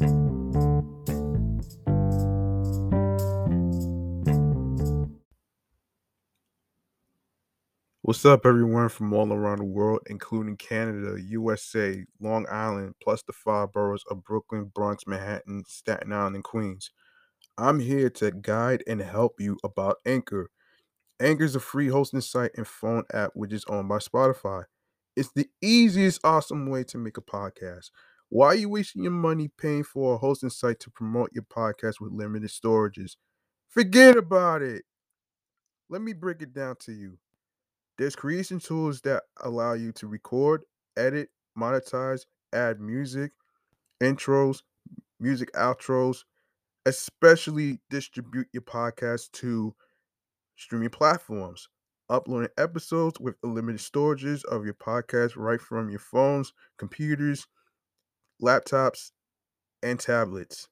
What's up, everyone from all around the world, including Canada, USA, Long Island, plus the five boroughs of Brooklyn, Bronx, Manhattan, Staten Island, and Queens. I'm here to guide and help you about Anchor. Anchor is a free hosting site and phone app which is owned by Spotify. It's the easiest, awesome way to make a podcast. Why are you wasting your money paying for a hosting site to promote your podcast with limited storages? Forget about it. Let me break it down to you. There's creation tools that allow you to record, edit, monetize, add music, intros, music outros, especially distribute your podcast to streaming platforms, uploading episodes with unlimited storages of your podcast right from your phones, computers, laptops, and tablets.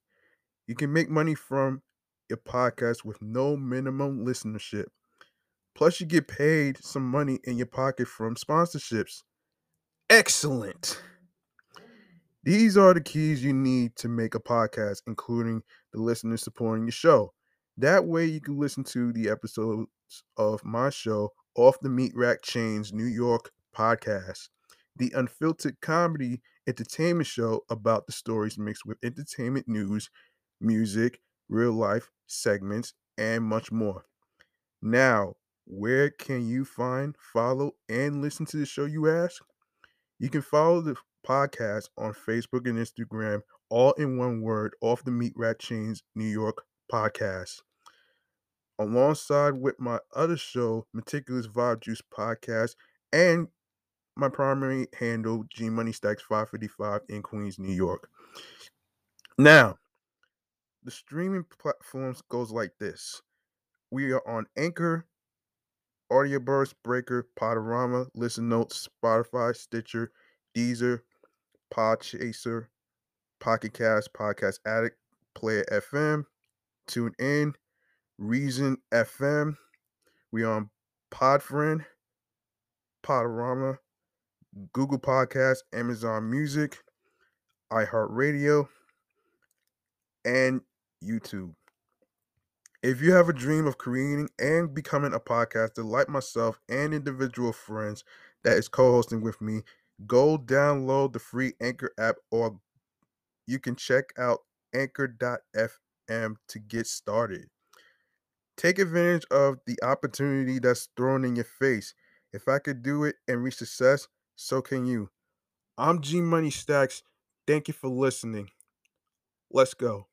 You can make money from your podcast with no minimum listenership. Plus, you get paid some money in your pocket from sponsorships. Excellent. These are the keys you need to make a podcast, including the listeners supporting your show. That way, you can listen to the episodes of my show, Off the Meat Rack Chainz New York podcast, the unfiltered comedy entertainment show about the stories mixed with entertainment news, music, real life segments, and much more. Now, where can you find, follow, and listen to the show, you ask? You can follow the podcast on Facebook and Instagram, all in one word, Off the Meat Rack Chainz New York podcast. Alongside with my other show, Meticulous Vibe Juice podcast, and my primary handle, G Money Stacks 555 in Queens, New York. Now, the streaming platforms goes like this. We are on Anchor, Audio Burst, Breaker, Podorama, Listen Notes, Spotify, Stitcher, Deezer, Podchaser, Pocket Cast, Podcast Addict, Player FM, Tune In, Reason FM. We on Podfriend, Podorama, Google Podcast, Amazon Music, iHeartRadio, and YouTube. If you have a dream of creating and becoming a podcaster like myself and individual friends that is co hosting with me, go download the free Anchor app or you can check out anchor.fm to get started. Take advantage of the opportunity that's thrown in your face. If I could do it and reach success, so can you. I'm G Money Stacks. Thank you for listening. Let's go.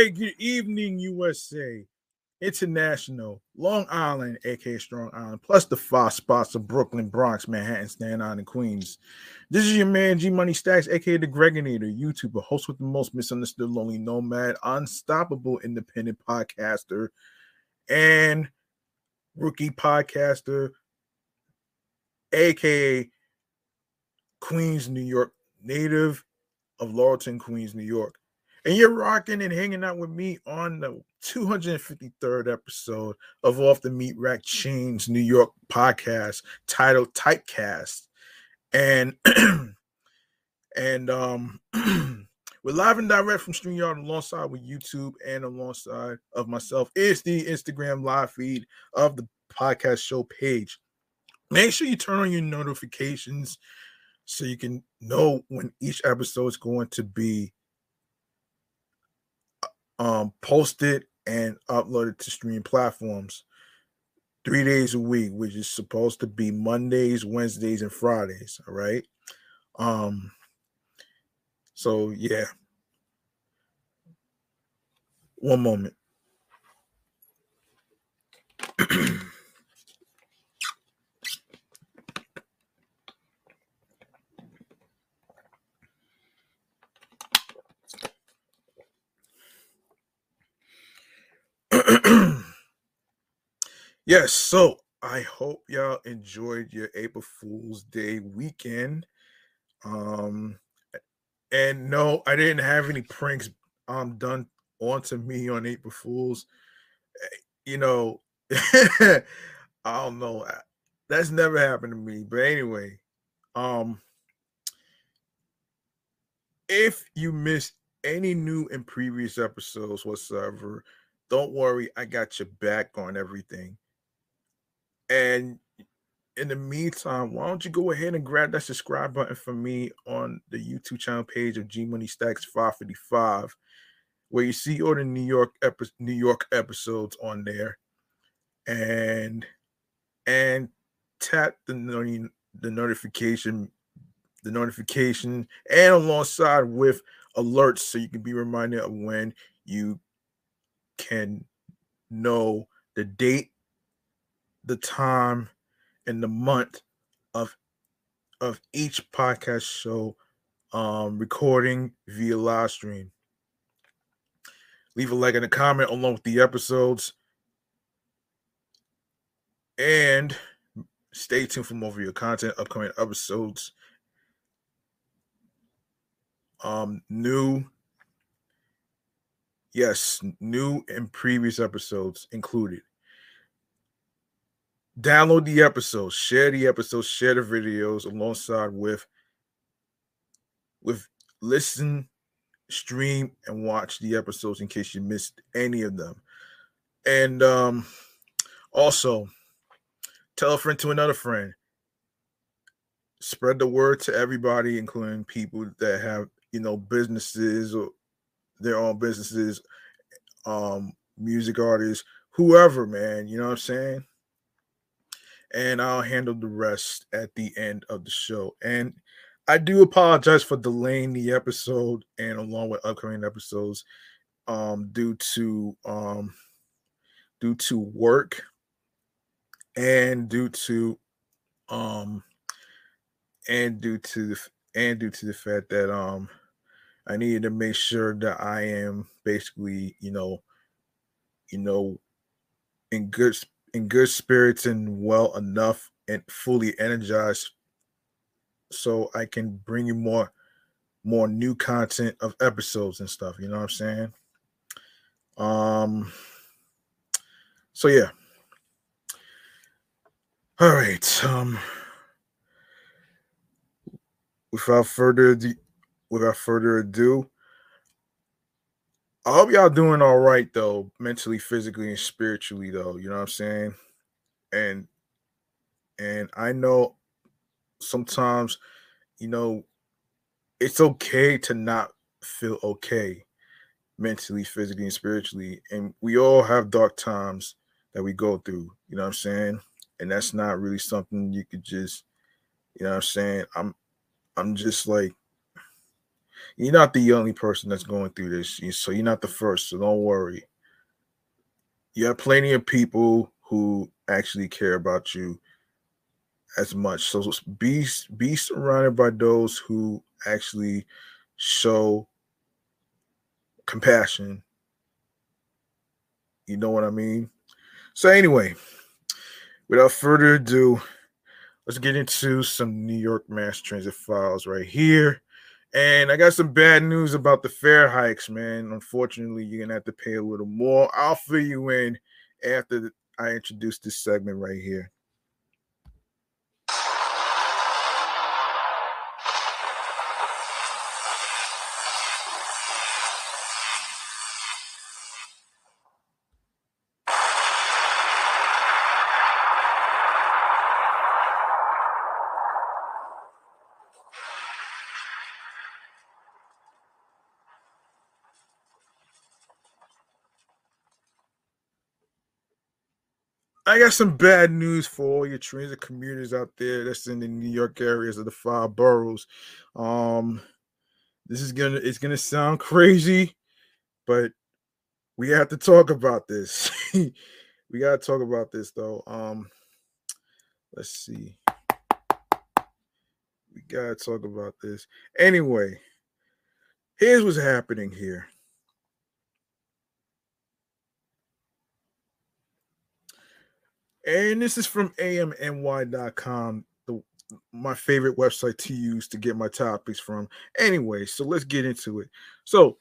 Hey, good evening, USA. International, Long Island, aka Strong Island, plus the five spots of Brooklyn, Bronx, Manhattan, Staten Island, and Queens. This is your man G Money Stacks, aka the Gregonator, YouTuber, host with the most misunderstood lonely nomad, unstoppable independent podcaster, and rookie podcaster, aka Queens, New York native of Laurelton, Queens, New York. And you're rocking and hanging out with me on the 253rd episode of Off the Meat Rack Chainz New York podcast titled Typecast. And and um we're live and direct from StreamYard alongside with YouTube and alongside of myself is the Instagram live feed of the podcast show page. Make sure you turn on your notifications so you can know when each episode is going to be um, posted and uploaded to stream platforms three days a week, which is supposed to be Mondays, Wednesdays, and Fridays. All right. Um, so yeah. One moment. yes, so I hope y'all enjoyed your April Fool's Day weekend. Um and no, I didn't have any pranks um done onto me on April Fools. Eh, you know, I don't know. That's never happened to me. But anyway, um if you missed any new and previous episodes whatsoever, don't worry, I got your back on everything. And in the meantime, why don't you go ahead and grab that subscribe button for me on the YouTube channel page of G Money Stacks 555, where you see all the New York epi- New York episodes on there, and and tap the the notification the notification and alongside with alerts so you can be reminded of when you can know the date, the time, and the month of of each podcast show um, recording via live stream. Leave a like and a comment along with the episodes. And stay tuned for more of your content, upcoming episodes. Um, new Yes, new and previous episodes included. Download the episodes, share the episodes, share the videos alongside with with listen, stream, and watch the episodes in case you missed any of them. And um also tell a friend to another friend. Spread the word to everybody, including people that have, you know, businesses or their own businesses, um, music artists, whoever, man. You know what I'm saying? And I'll handle the rest at the end of the show. And I do apologize for delaying the episode and along with upcoming episodes um due to um due to work and due to um and due to the and due to the fact that um I needed to make sure that I am basically, you know, you know, in good in good spirits and well enough and fully energized so I can bring you more more new content of episodes and stuff, you know what I'm saying? Um so yeah. All right. Um without further ado, without further ado, I hope y'all doing all right though, mentally, physically, and spiritually though. You know what I'm saying? And and I know sometimes, you know, it's okay to not feel okay mentally, physically, and spiritually. And we all have dark times that we go through, you know what I'm saying? And that's not really something you could just, you know what I'm saying? I'm I'm just like you're not the only person that's going through this. So you're not the first. So don't worry. you have plenty of people who actually care about you as much. So be be surrounded by those who actually show compassion. You know what I mean? So anyway, without further ado, let's get into some New York mass transit files right here. And I got some bad news about the fare hikes, man. Unfortunately, you're gonna have to pay a little more. I'll fill you in after I introduce this segment right here. I got some bad news for all your transit commuters out there that's in the New York areas of the five boroughs. Um, this is gonna it's gonna sound crazy, but we have to talk about this. we gotta talk about this though. Um, let's see. We gotta talk about this. Anyway, here's what's happening here. And this is from amny.com, the my favorite website to use to get my topics from. Anyway, so let's get into it. So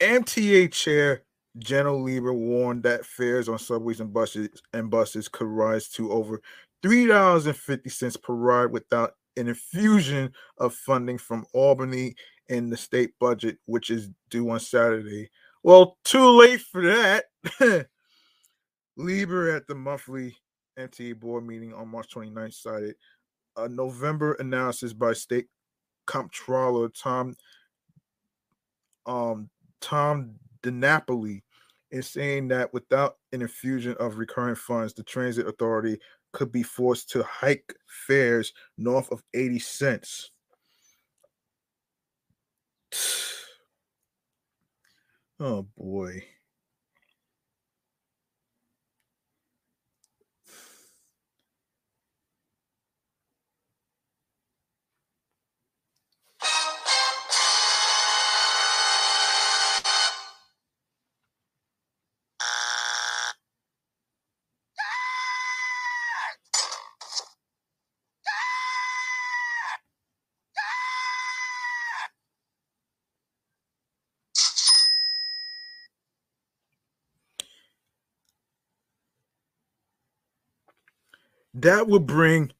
MTA chair Janno Lieber warned that fares on subways and buses and buses could rise to over three dollars and fifty cents per ride without an infusion of funding from Albany in the state budget, which is due on Saturday. Well, too late for that. Lieber at the monthly MTA board meeting on March 29th cited a November analysis by state comptroller Tom um, Tom DiNapoli in saying that without an infusion of recurring funds, the transit authority could be forced to hike fares north of 80 cents. Oh boy. That would bring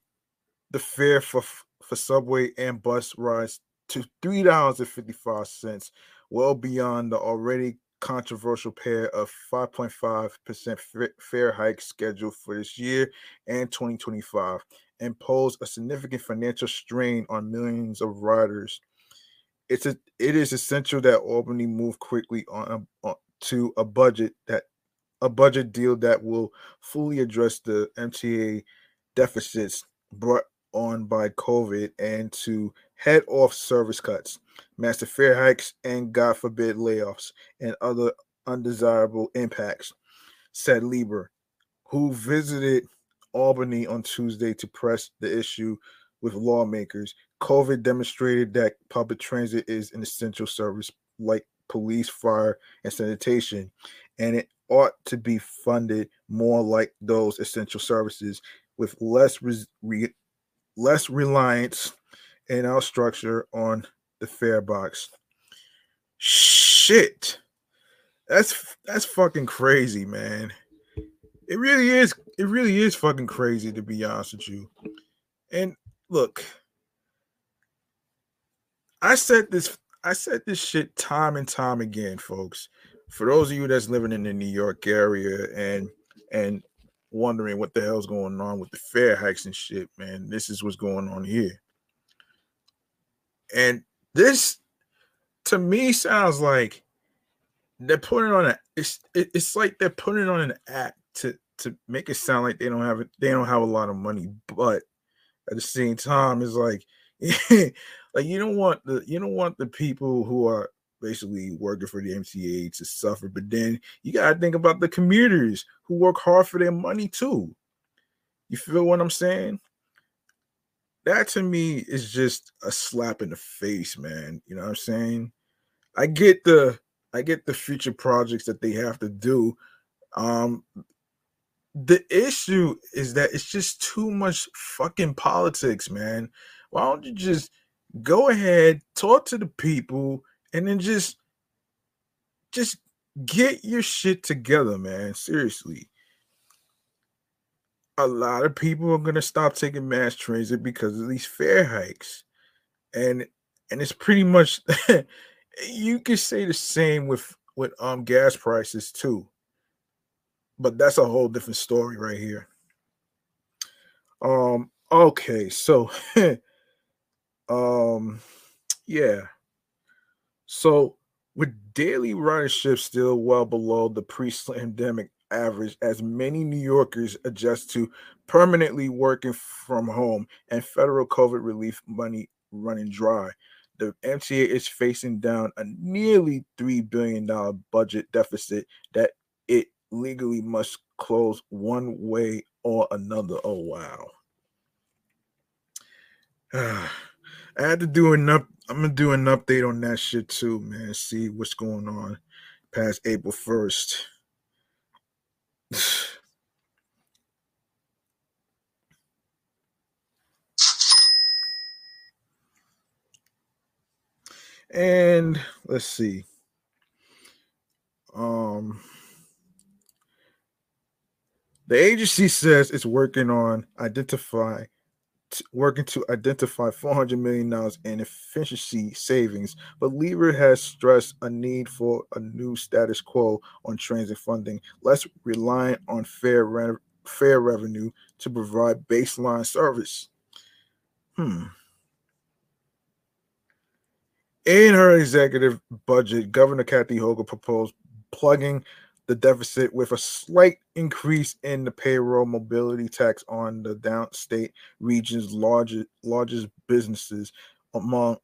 the fare for for subway and bus rides to three dollars and fifty five cents, well beyond the already controversial pair of 5.5% fare hike scheduled for this year and 2025 and pose a significant financial strain on millions of riders. It's a it is essential that Albany move quickly on, on uh, to a budget that a budget deal that will fully address the MTA deficits brought on by COVID and to head off service cuts, massive fare hikes, and God forbid layoffs and other undesirable impacts, said Lieber, who visited Albany on Tuesday to press the issue with lawmakers. COVID demonstrated that public transit is an essential service like police, fire, and sanitation, and it ought to be funded more like those essential services with less re, less reliance in our structure on the fare box. Shit. That's that's fucking crazy, man. It really is. It really is fucking crazy to be honest with you. And look, I said this. I said this shit time and time again, folks. For those of you that's living in the New York area and and wondering what the hell's going on with the fare hikes and shit, man. This is what's going on here. And this to me sounds like they're putting on a it's it's like they're putting on an act to to make it sound like they don't have it they don't have a lot of money, but at the same time it's like like you don't want the you don't want the people who are basically working for the MTA to suffer. But then you gotta think about the commuters who work hard for their money too. You feel what I'm saying? That to me is just a slap in the face, man. You know what I'm saying? I get the I get the future projects that they have to do. Um the issue is that it's just too much fucking politics, man. Why don't you just go ahead, talk to the people, and then just just get your shit together, man. Seriously. A lot of people are gonna stop taking mass transit because of these fare hikes. And and it's pretty much you could say the same with with um gas prices too. But that's a whole different story right here. Um okay, so um yeah. So with daily ridership still well below the pre-pandemic average as many New Yorkers adjust to permanently working from home and federal COVID relief money running dry. The MTA is facing down a nearly $3 billion budget deficit that it legally must close one way or another. Oh, wow. I had to do an up. I'm gonna do an update on that shit too, man. See what's going on past April first. and let's see. Um, the agency says it's working on identify working to identify $400 million in efficiency savings, but Lieber has stressed a need for a new status quo on transit funding, less reliant on fair, re- fair revenue to provide baseline service. Hmm. In her executive budget, Governor Kathy Hochul proposed plugging the deficit with a slight increase in the payroll mobility tax on the downstate region's largest largest businesses among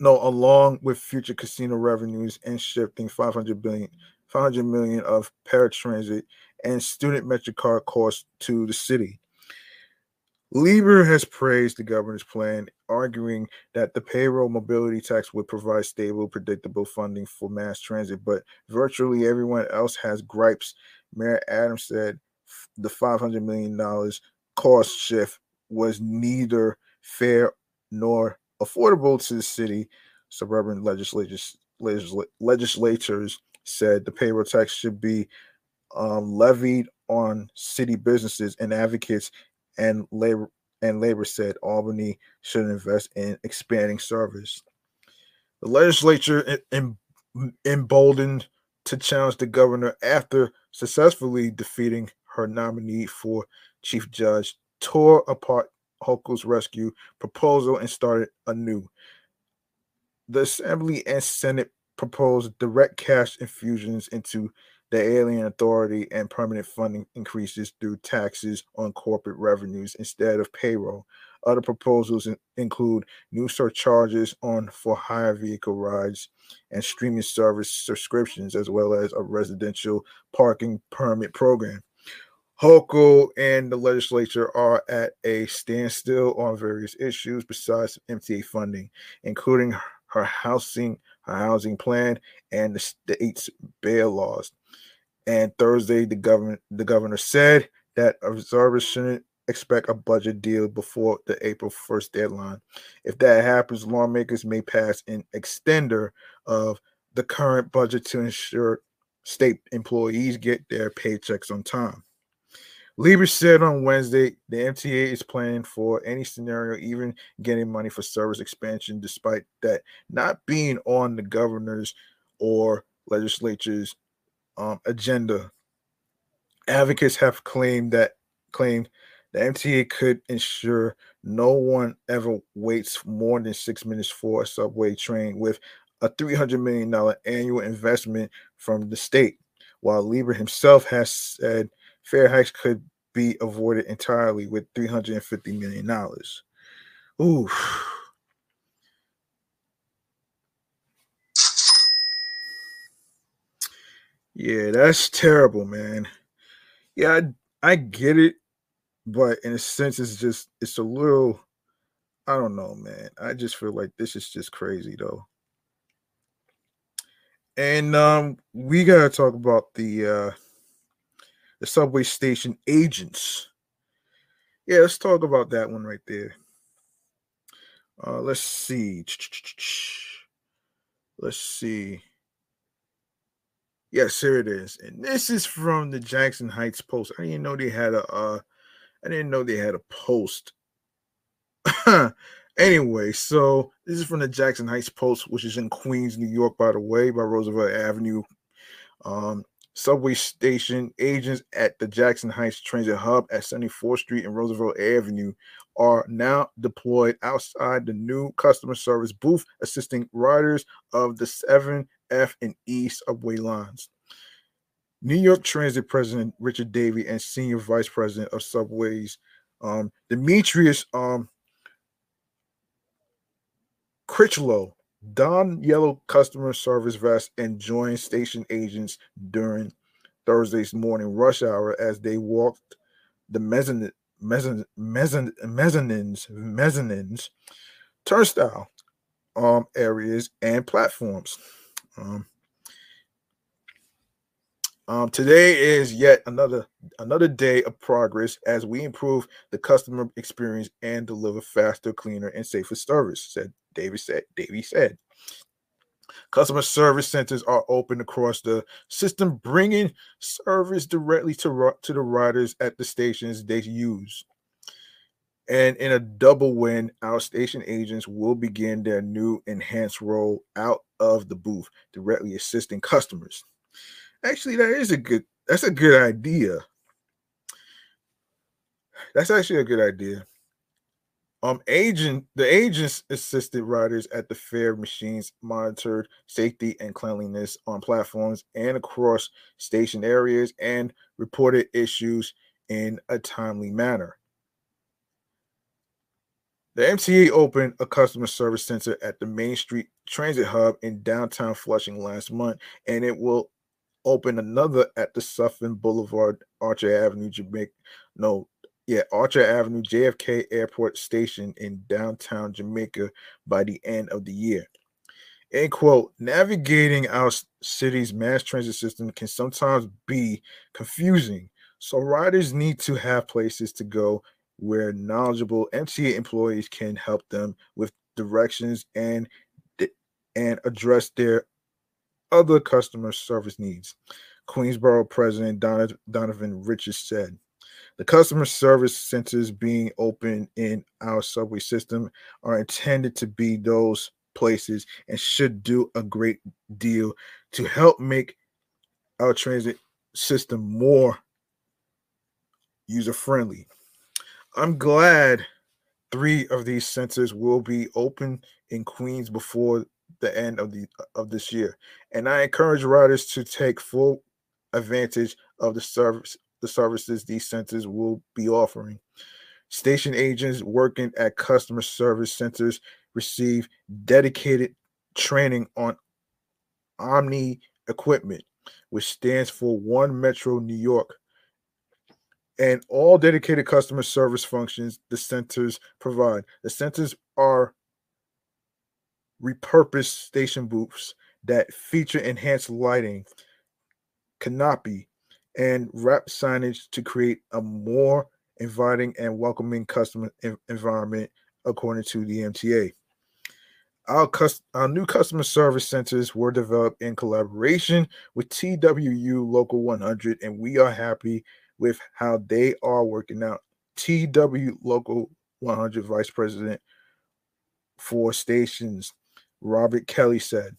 no along with future casino revenues and shifting 500 billion 500 million of paratransit and student MetroCard costs to the city Lieber has praised the governor's plan, arguing that the payroll mobility tax would provide stable, predictable funding for mass transit, but virtually everyone else has gripes. Mayor Adams said the $500 million cost shift was neither fair nor affordable to the city. Suburban legislators, legislators said the payroll tax should be um, levied on city businesses and advocates and labor and labor said Albany should invest in expanding service. The legislature emboldened to challenge the governor after successfully defeating her nominee for chief judge, tore apart Hochul's rescue proposal and started anew. The Assembly and Senate proposed direct cash infusions into the Alien Authority and permanent funding increases through taxes on corporate revenues instead of payroll. Other proposals in, include new surcharges on for hire vehicle rides and streaming service subscriptions, as well as a residential parking permit program. Hochul and the legislature are at a standstill on various issues besides MTA funding, including her housing, her housing plan, and the state's bail laws. And Thursday, the government the governor said that observers shouldn't expect a budget deal before the April 1st deadline. If that happens, lawmakers may pass an extender of the current budget to ensure state employees get their paychecks on time. Lieber said on Wednesday the MTA is planning for any scenario, even getting money for service expansion, despite that not being on the governor's or legislature's um, agenda. Advocates have claimed that claimed the MTA could ensure no one ever waits more than six minutes for a subway train with a $300 million annual investment from the state, while Lieber himself has said fare hikes could be avoided entirely with $350 million. Ooh. Yeah, that's terrible, man. Yeah, I, I get it, but in a sense, it's just it's a little. I don't know, man. I just feel like this is just crazy, though. And um, we gotta talk about the uh, the subway station agents. Yeah, let's talk about that one right there. Uh, let's see. Let's see. Yes, here it is. And this is from the Jackson Heights Post. I didn't know they had a uh I didn't know they had a post. anyway, so this is from the Jackson Heights Post, which is in Queens, New York, by the way, by Roosevelt Avenue. Um, subway station agents at the Jackson Heights Transit Hub at 74th Street and Roosevelt Avenue are now deployed outside the new customer service booth, assisting riders of the 7, F, and E subway lines. New York Transit President Richard Davey and Senior Vice President of Subways um, Demetrius um, Critchlow don yellow customer service vest and join station agents during Thursday's morning rush hour as they walked the mezzanine, mezzanine, mezzanine, mezzanines, mezzanines, turnstile um, areas and platforms. Um, um, today is yet another another day of progress as we improve the customer experience and deliver faster, cleaner, and safer service. Said David said. Davey said. Customer service centers are open across the system, bringing service directly to, to the riders at the stations they use. And in a double win, our station agents will begin their new enhanced role out of the booth, directly assisting customers. Actually, that is a good that's a good idea. That's actually a good idea. Um, agent the agents assisted riders at the fare machines monitored safety and cleanliness on platforms and across station areas and reported issues in a timely manner. The MTA opened a customer service center at the Main Street Transit Hub in downtown Flushing last month, and it will open another at the Sutphin Boulevard, Archer Avenue, Jamaica. No, yeah, Archer Avenue, JFK Airport Station in downtown Jamaica by the end of the year. End quote. Navigating our city's mass transit system can sometimes be confusing, so riders need to have places to go where knowledgeable MTA employees can help them with directions and and address their other customer service needs. Queensboro President Donovan Richards said. The customer service centers being open in our subway system are intended to be those places and should do a great deal to help make our transit system more user friendly. I'm glad three of these centers will be open in Queens before the end of the of this year, and I encourage riders to take full advantage of the service the services these centers will be offering. Station agents working at customer service centers receive dedicated training on OMNY equipment, which stands for One Metro New York. And all dedicated customer service functions the centers provide. The centers are repurposed station booths that feature enhanced lighting, canopy, and wrap signage to create a more inviting and welcoming customer environment, according to the MTA. Our, our new customer service centers were developed in collaboration with TWU Local 100, and we are happy with how they are working out. TW Local 100 Vice President for Stations, Robert Kelly said.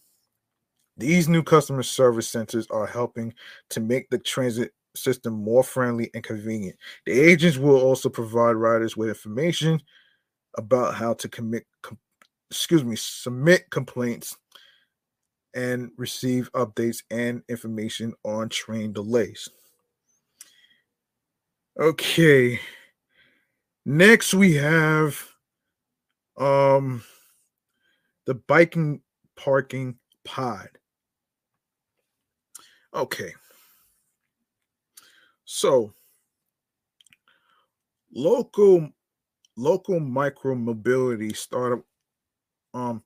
These new customer service centers are helping to make the transit system more friendly and convenient. The agents will also provide riders with information about how to commit com- excuse me, submit complaints and receive updates and information on train delays. Okay. Next we have um the biking parking pod. Okay. So, local local micro mobility startup um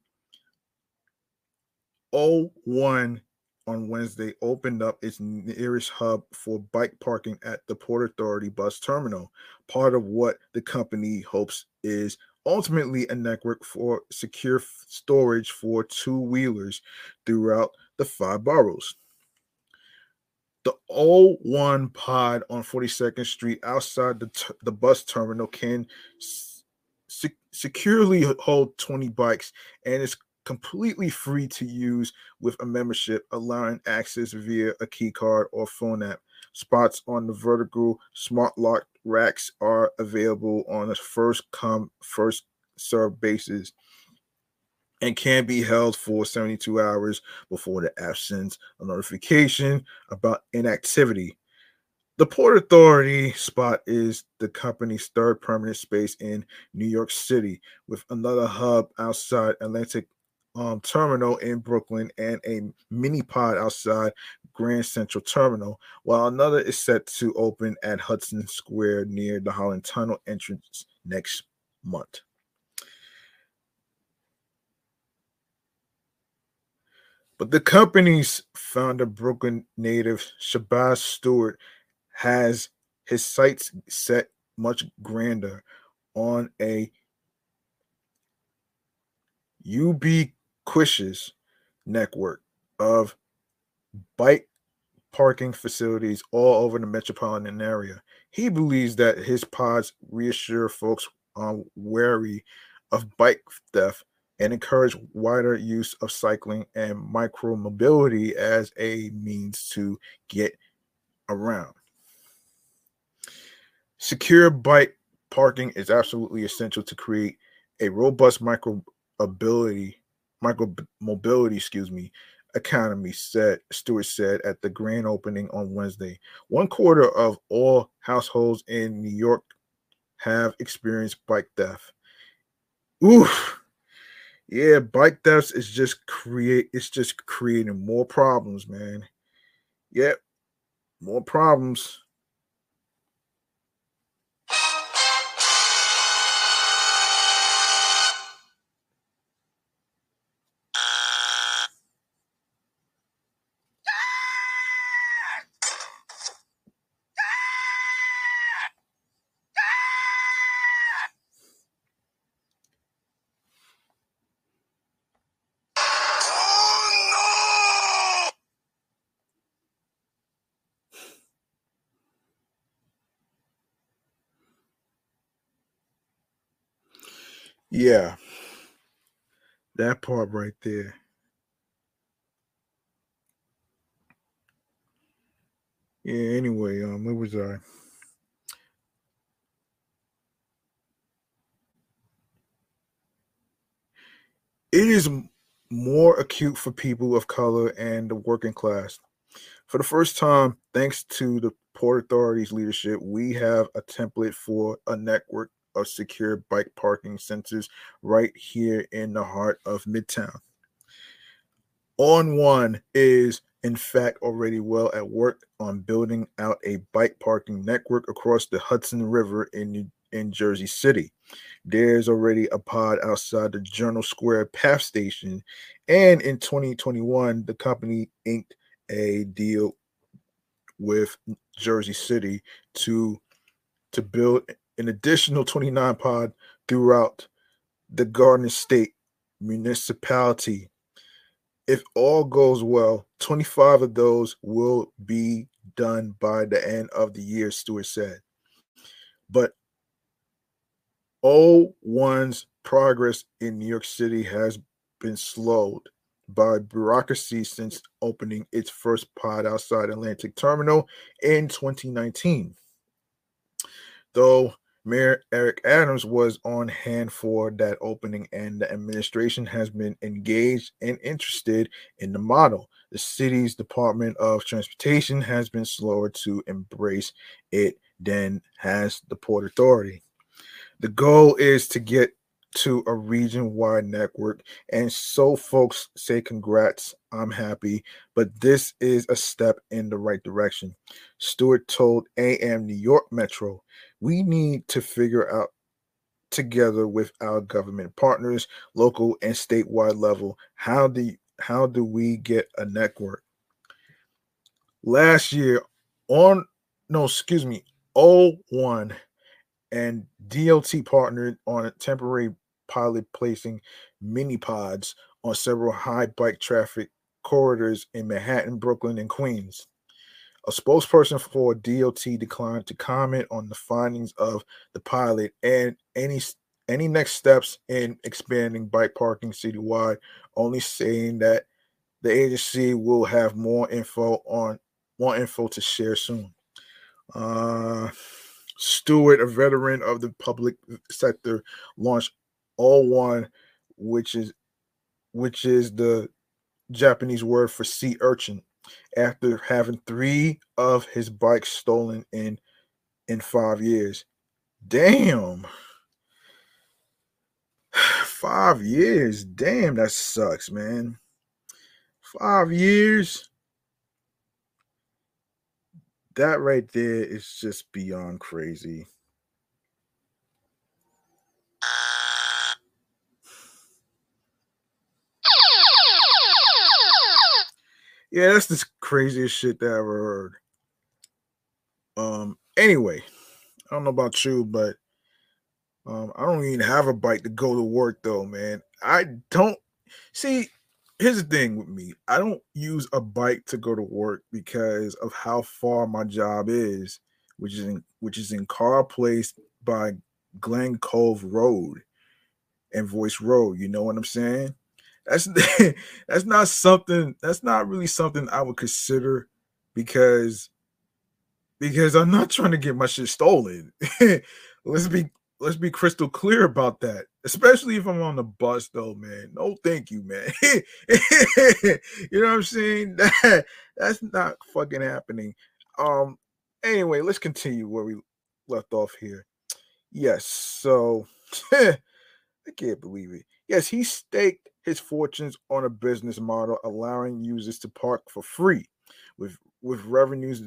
Oonee on Wednesday opened up its nearest hub for bike parking at the Port Authority bus terminal. Part of what the company hopes is ultimately a network for secure storage for two wheelers throughout the five boroughs. The Oonee pod on 42nd Street outside the, the bus terminal can se- securely hold 20 bikes and is completely free to use with a membership, allowing access via a key card or phone app. Spots on the vertical smart lock racks are available on a first come, first serve basis and can be held for 72 hours before the absence of notification about inactivity. The Port Authority spot is the company's third permanent space in New York City, with another hub outside Atlantic um, Terminal in Brooklyn and a mini pod outside Grand Central Terminal, while another is set to open at Hudson Square near the Holland Tunnel entrance next month. But the company's founder, Brooklyn native Shabazz Stewart, has his sights set much grander on a ubiquitous network of bike parking facilities all over the metropolitan area. He believes that his pods reassure folks um, wary of bike theft and encourage wider use of cycling and micro mobility as a means to get around. Secure bike parking is absolutely essential to create a robust micro ability, micro mobility, excuse me, economy said Stewart said at the grand opening on Wednesday. One quarter of all households in New York have experienced bike theft. Oof. Yeah, bike thefts is just create it's just creating more problems, man. Yep. More problems. Yeah. That part right there. Yeah, anyway, um, where was I? It is more acute for people of color and the working class. For the first time, thanks to the Port Authority's leadership, we have a template for a network of secure bike parking centers right here in the heart of Midtown. Oonee is, in fact, already well at work on building out a bike parking network across the Hudson River in New, in Jersey City. There's already a pod outside the Journal Square PATH station, and in 2021, the company inked a deal with Jersey City to to build an additional 29 pod throughout the Garden State municipality. If all goes well, 25 of those will be done by the end of the year, Stewart said. But Oonee's progress in New York City has been slowed by bureaucracy since opening its first pod outside Atlantic Terminal in 2019. Though Mayor Eric Adams was on hand for that opening, and the administration has been engaged and interested in the model. The city's Department of Transportation has been slower to embrace it than has the Port Authority. The goal is to get to a region wide network. And so, folks say, congrats. I'm happy, but this is a step in the right direction. Stewart told AM New York Metro, we need to figure out together with our government partners, local and statewide level, how do how do we get a network? Last year on no, excuse me, Oonee and DOT partnered on a temporary pilot placing mini pods on several high bike traffic corridors in Manhattan, Brooklyn, and Queens. A spokesperson for DOT declined to comment on the findings of the pilot and any any next steps in expanding bike parking citywide, only saying that the agency will have more info on more info to share soon. Uh, Stewart, a veteran of the public sector, launched All One, which is which is the Japanese word for sea urchin, after having three of his bikes stolen in in five years. Damn. Five years. Damn, that sucks, man. Five years that right there is just beyond crazy. Yeah, that's the craziest shit that I ever heard. Um, anyway, I don't know about you, but um, I don't even have a bike to go to work though, man. I don't see here's the thing with me i don't use a bike to go to work because of how far my job is which is in which is in Carle Place by glen cove road and voice road you know what i'm saying that's that's not something that's not really something i would consider because because i'm not trying to get my shit stolen let's be let's be crystal clear about that. Especially if I'm on the bus, though, man. No, thank you, man. you know what I'm saying? That that's not fucking happening. Um. Anyway, let's continue where we left off here. Yes. So I can't believe it. Yes, he staked his fortunes on a business model allowing users to park for free, with with revenues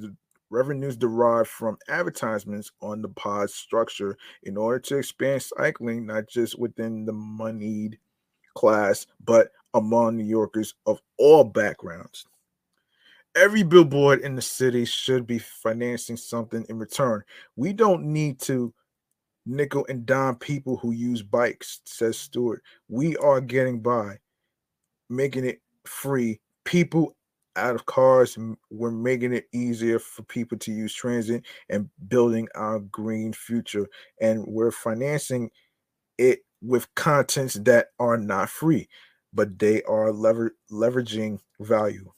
revenues derived from advertisements on the pod structure in order to expand cycling not just within the moneyed class but among New Yorkers of all backgrounds. Every billboard in the city should be financing something in return. We don't need to nickel and dime people who use bikes, says Stewart. We are getting by, making it free. People out of cars we're making it easier for people to use transit and building our green future and we're financing it with contents that are not free but they are lever- leveraging value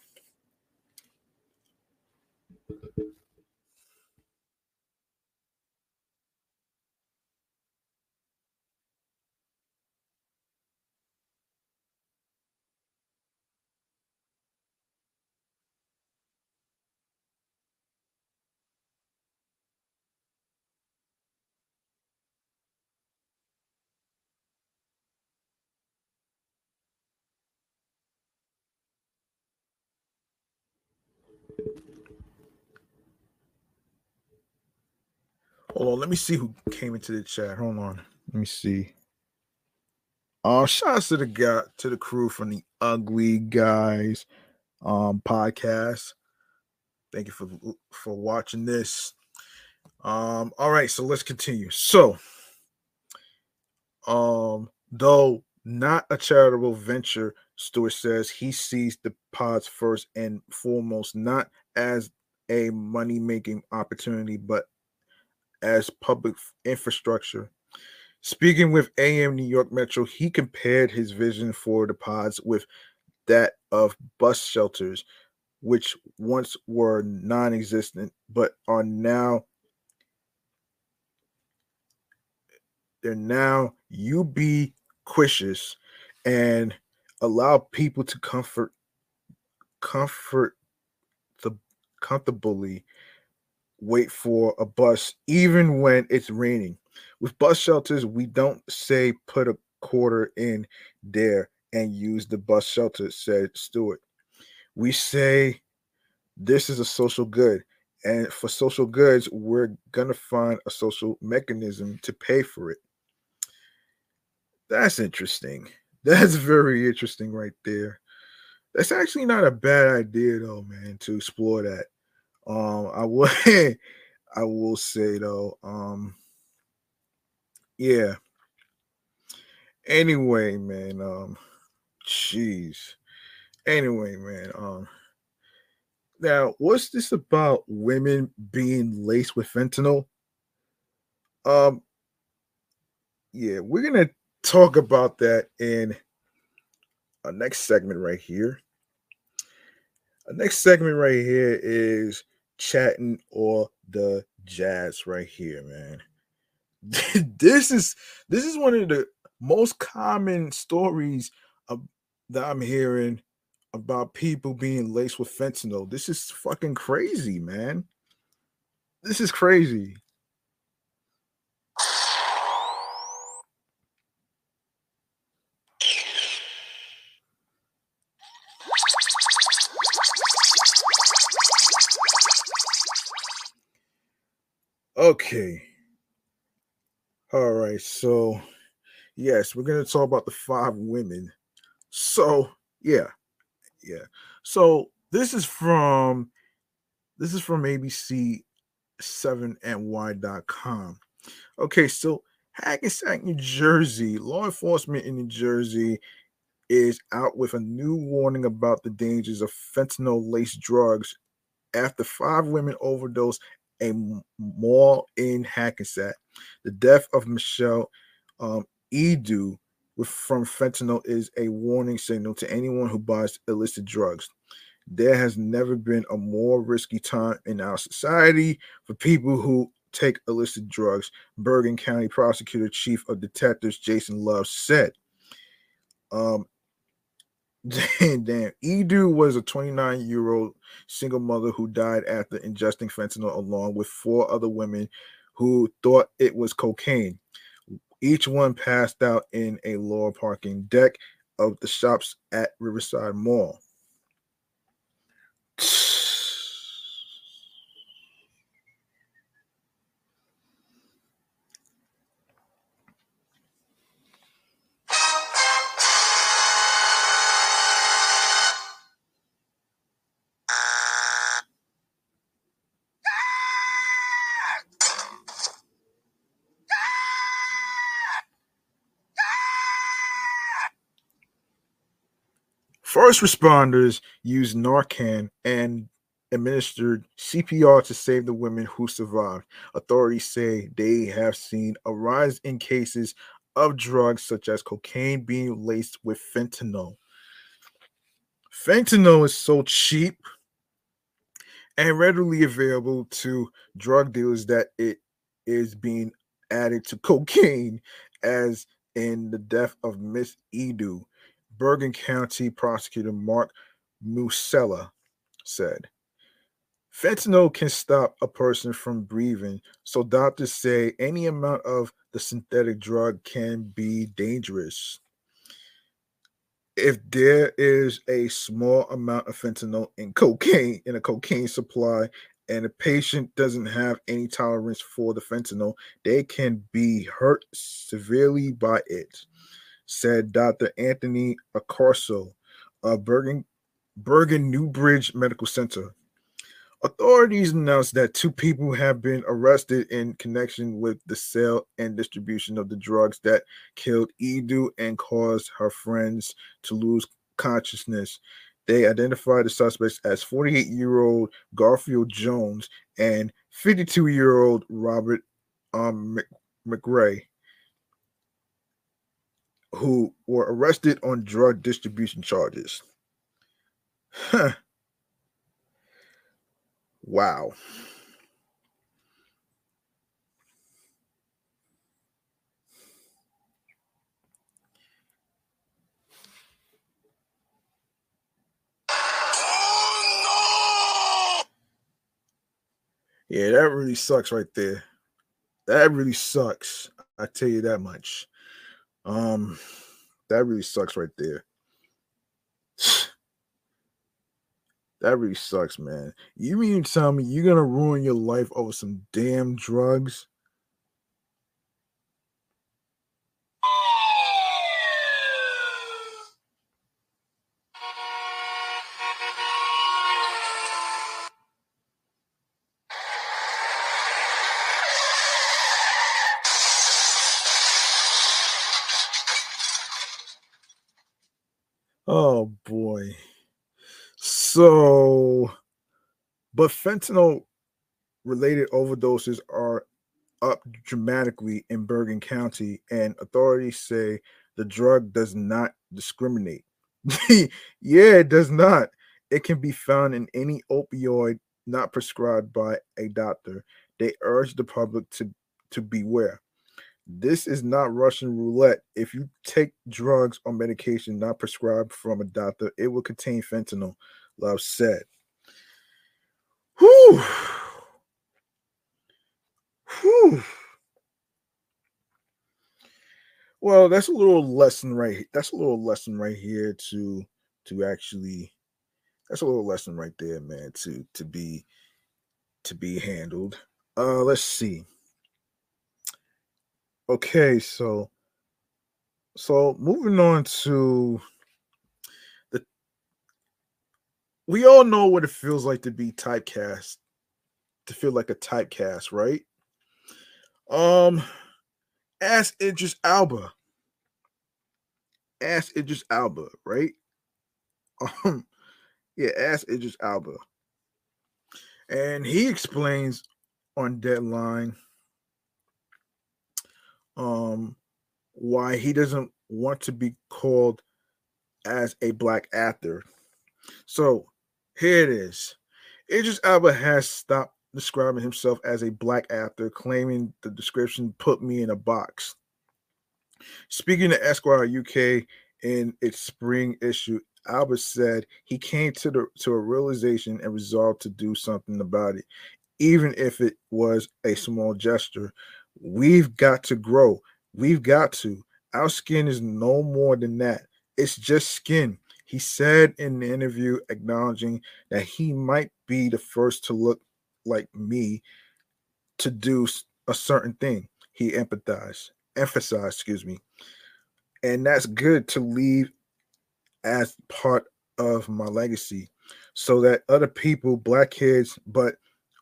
Hold on, let me see who came into the chat. Hold on, let me see. Um, shouts to the guy to the crew from the Ugly Guys um podcast. Thank you for for watching this. Um, all right, so let's continue. So, um, though not a charitable venture, Stewart says he sees the pods first and foremost not as a money making opportunity, but as public infrastructure. Speaking with AM New York Metro, he compared his vision for the pods with that of bus shelters, which once were non existent but are now. They're now ubiquitous and allow people to comfort comfort the comfortably wait for a bus even when it's raining. With bus shelters, we don't say put a quarter in there and use the bus shelter, said Stewart. We say this is a social good. And for social goods, we're going to find a social mechanism to pay for it. That's interesting. That's very interesting right there. That's actually not a bad idea though, man, to explore that. Um I will I will say though, um yeah. Anyway, man, um jeez. Anyway, man, um now, what's this about women being laced with fentanyl? Um, yeah, we're gonna talk about that in our next segment right here. Our next segment right here is chatting or the jazz right here, man. this is this is one of the most common stories of, that I'm hearing about people being laced with fentanyl. This is fucking crazy, man. This is crazy. Okay. All right. So, yes, we're going to talk about the five women. So, yeah, yeah. So this is from this is from ABC7ny.com. Okay, so Hackensack, New Jersey, law enforcement in New Jersey is out with a new warning about the dangers of fentanyl laced drugs after five women overdosed a mall in Hackensack. The death of Michelle um, Edu with, from fentanyl is a warning signal to anyone who buys illicit drugs. There has never been a more risky time in our society for people who take illicit drugs, Bergen County Prosecutor Chief of Detectives Jason Love said. Um, damn, damn. Edu was a 29 year old single mother who died after ingesting fentanyl along with four other women who thought it was cocaine. Each one passed out in a lower parking deck of the shops at Riverside Mall. First responders used Narcan and administered CPR to save the women who survived. Authorities say they have seen a rise in cases of drugs such as cocaine being laced with fentanyl. Fentanyl is so cheap and readily available to drug dealers that it is being added to cocaine, as in the death of Miss Edu, Bergen County prosecutor Mark Musella said. Fentanyl can stop a person from breathing, so doctors say any amount of the synthetic drug can be dangerous. If there is a small amount of fentanyl in cocaine in a cocaine supply and a patient doesn't have any tolerance for the fentanyl, they can be hurt severely by it said Dr. Anthony Accarso of Bergen, Bergen Newbridge Medical Center. Authorities announced that two people have been arrested in connection with the sale and distribution of the drugs that killed Edu and caused her friends to lose consciousness. They identified the suspects as 48 year old Garfield Jones and 52 year old Robert um, McRae who were arrested on drug distribution charges. Wow. Yeah, that really sucks right there. That really sucks. I tell you that much. Um, that really sucks right there. that really sucks, man. You mean to tell me you're gonna ruin your life over some damn drugs? Oh boy. So, but fentanyl related overdoses are up dramatically in Bergen County, and authorities say the drug does not discriminate. yeah, it does not. It can be found in any opioid not prescribed by a doctor. They urge the public to, to beware. This is not Russian roulette. If you take drugs or medication not prescribed from a doctor, it will contain fentanyl, Love said. Whew. Whew. Well, that's a little lesson right. That's a little lesson right here to to actually that's a little lesson right there, man, to to be to be handled. Uh let's see. Okay, so so moving on to the we all know what it feels like to be typecast, to feel like a typecast, right? Um ask Idris Elba. Ask Idris Elba, right? Um, yeah, ask Idris Elba. And he explains on Deadline um why he doesn't want to be called as a black actor. So here it is. Idris Elba has stopped describing himself as a black actor, claiming the description put me in a box. Speaking to Esquire UK in its spring issue, Elba said he came to the to a realization and resolved to do something about it, even if it was a small gesture. We've got to grow. We've got to. Our skin is no more than that. It's just skin. He said in the interview, acknowledging that he might be the first to look like me to do a certain thing. He empathized, emphasized, excuse me. And that's good to leave as part of my legacy so that other people, black kids, but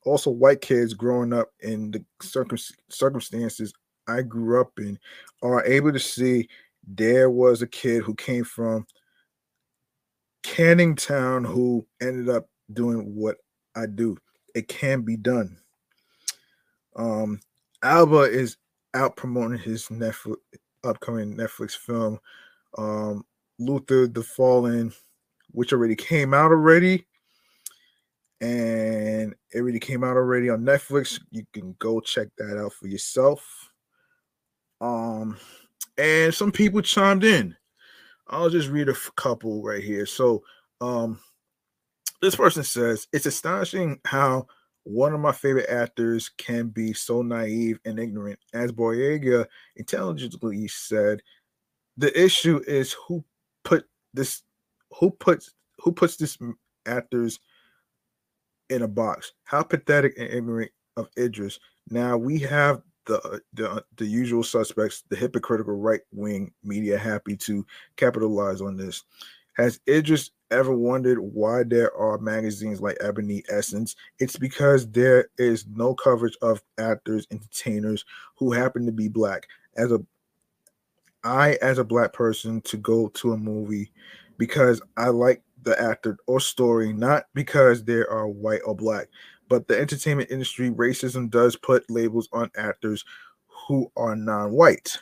also white kids growing up in the circum- circumstances I grew up in, are able to see there was a kid who came from Canning Town who ended up doing what I do. It can be done. Um, Elba is out promoting his Netflix upcoming Netflix film, um, Luther the Fallen, which already came out already. And it already came out already on Netflix. You can go check that out for yourself. Um, and some people chimed in. I'll just read a couple right here. So, um, this person says it's astonishing how one of my favorite actors can be so naive and ignorant. As Boyega intelligently said, the issue is who put this, who puts who puts this actors in a box. How pathetic and ignorant of Idris. Now we have the uh, the uh, the usual suspects, the hypocritical right wing media, happy to capitalize on this. Has Idris ever wondered why there are magazines like Ebony Essence? It's because there is no coverage of actors, entertainers who happen to be black. As a I, as a black person, to go to a movie because I like the actor or story, not because they are white or black. But the entertainment industry, racism does put labels on actors who are non-white.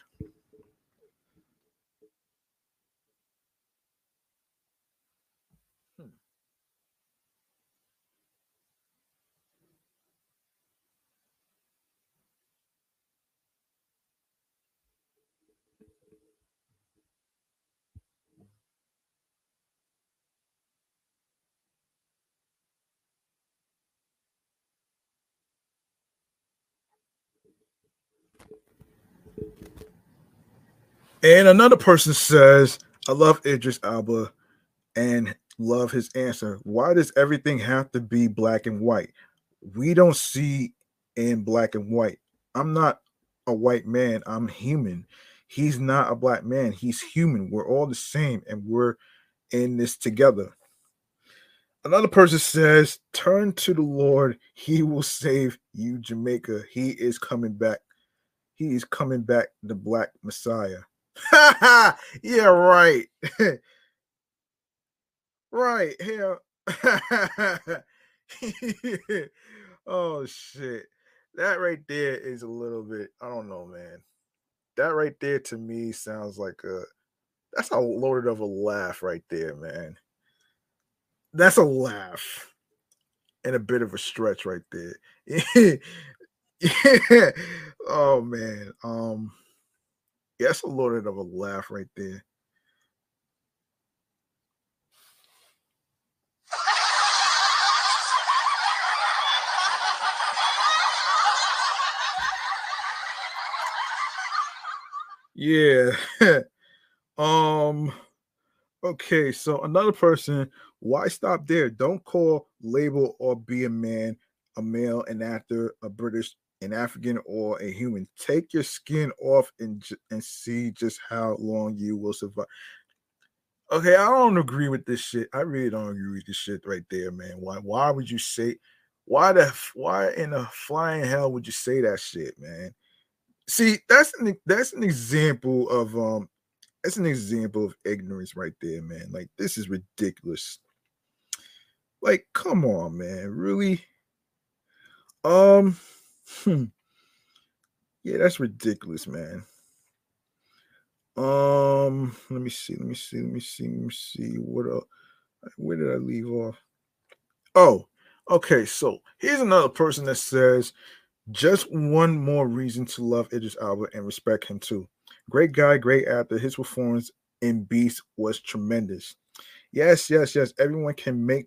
And another person says, I love Idris Elba and love his answer. Why does everything have to be black and white? We don't see in black and white. I'm not a white man, I'm human. He's not a black man, he's human. We're all the same and we're in this together. Another person says, Turn to the Lord, he will save you, Jamaica. He is coming back. He is coming back, the black Messiah. yeah, right. right. Here. oh shit. That right there is a little bit, I don't know, man. That right there to me sounds like a that's a loaded of a laugh right there, man. That's a laugh and a bit of a stretch right there. yeah. Oh man. Um yeah, that's a loaded of a laugh right there. Yeah. um okay, so another person, why stop there? Don't call label or be a man, a male, an actor, a British, an African, or a human. Take your skin off and and see just how long you will survive. Okay, I don't agree with this shit. I really don't agree with this shit right there, man. Why why would you say why the why in the flying hell would you say that shit, man? See, that's an that's an example of um that's an example of ignorance right there, man. Like this is ridiculous. Like, come on, man. Really? Um hmm. yeah, that's ridiculous, man. Um, let me see, let me see, let me see, let me see. What? Where did I leave off? Oh, okay. So here's another person that says, just one more reason to love Idris Elba and respect him too. Great guy, great actor. His performance in Beast was tremendous. Yes, yes, yes. Everyone can make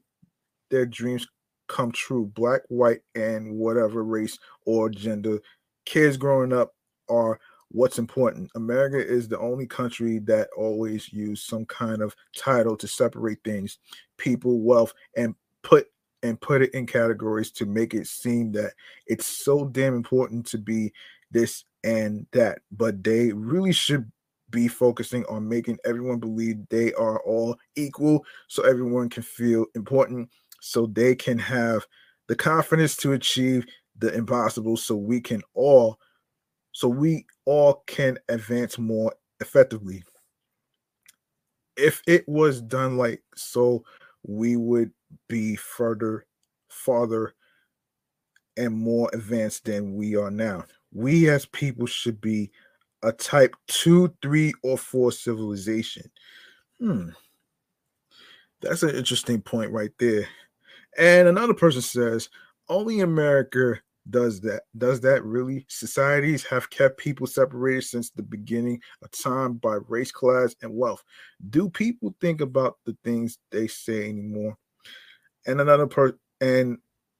their dreams come true. Black, white, and whatever race or gender. Kids growing up are what's important. America is the only country that always use some kind of title to separate things, people, wealth, and put and put it in categories to make it seem that it's so damn important to be this and that. But they really should be focusing on making everyone believe they are all equal so everyone can feel important so they can have the confidence to achieve the impossible so we can all so we all can advance more effectively. If it was done like so, we would be further, farther, and more advanced than we are now. We as people should be a type two, three, or four civilization. Hmm. That's an interesting point right there. And another person says, only America does that. Does that really? Societies have kept people separated since the beginning of time by race class and wealth. Do people think about the things they say anymore? And another person and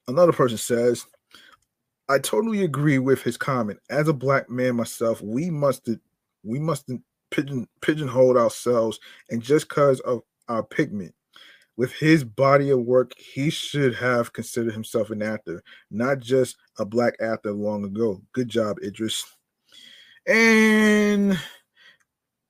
another person says i totally agree with his comment. As a black man myself we must we must pigeon pigeonhole ourselves and just because of our pigment with his body of work, he should have considered himself an actor, not just a black actor long ago. Good job, Idris. And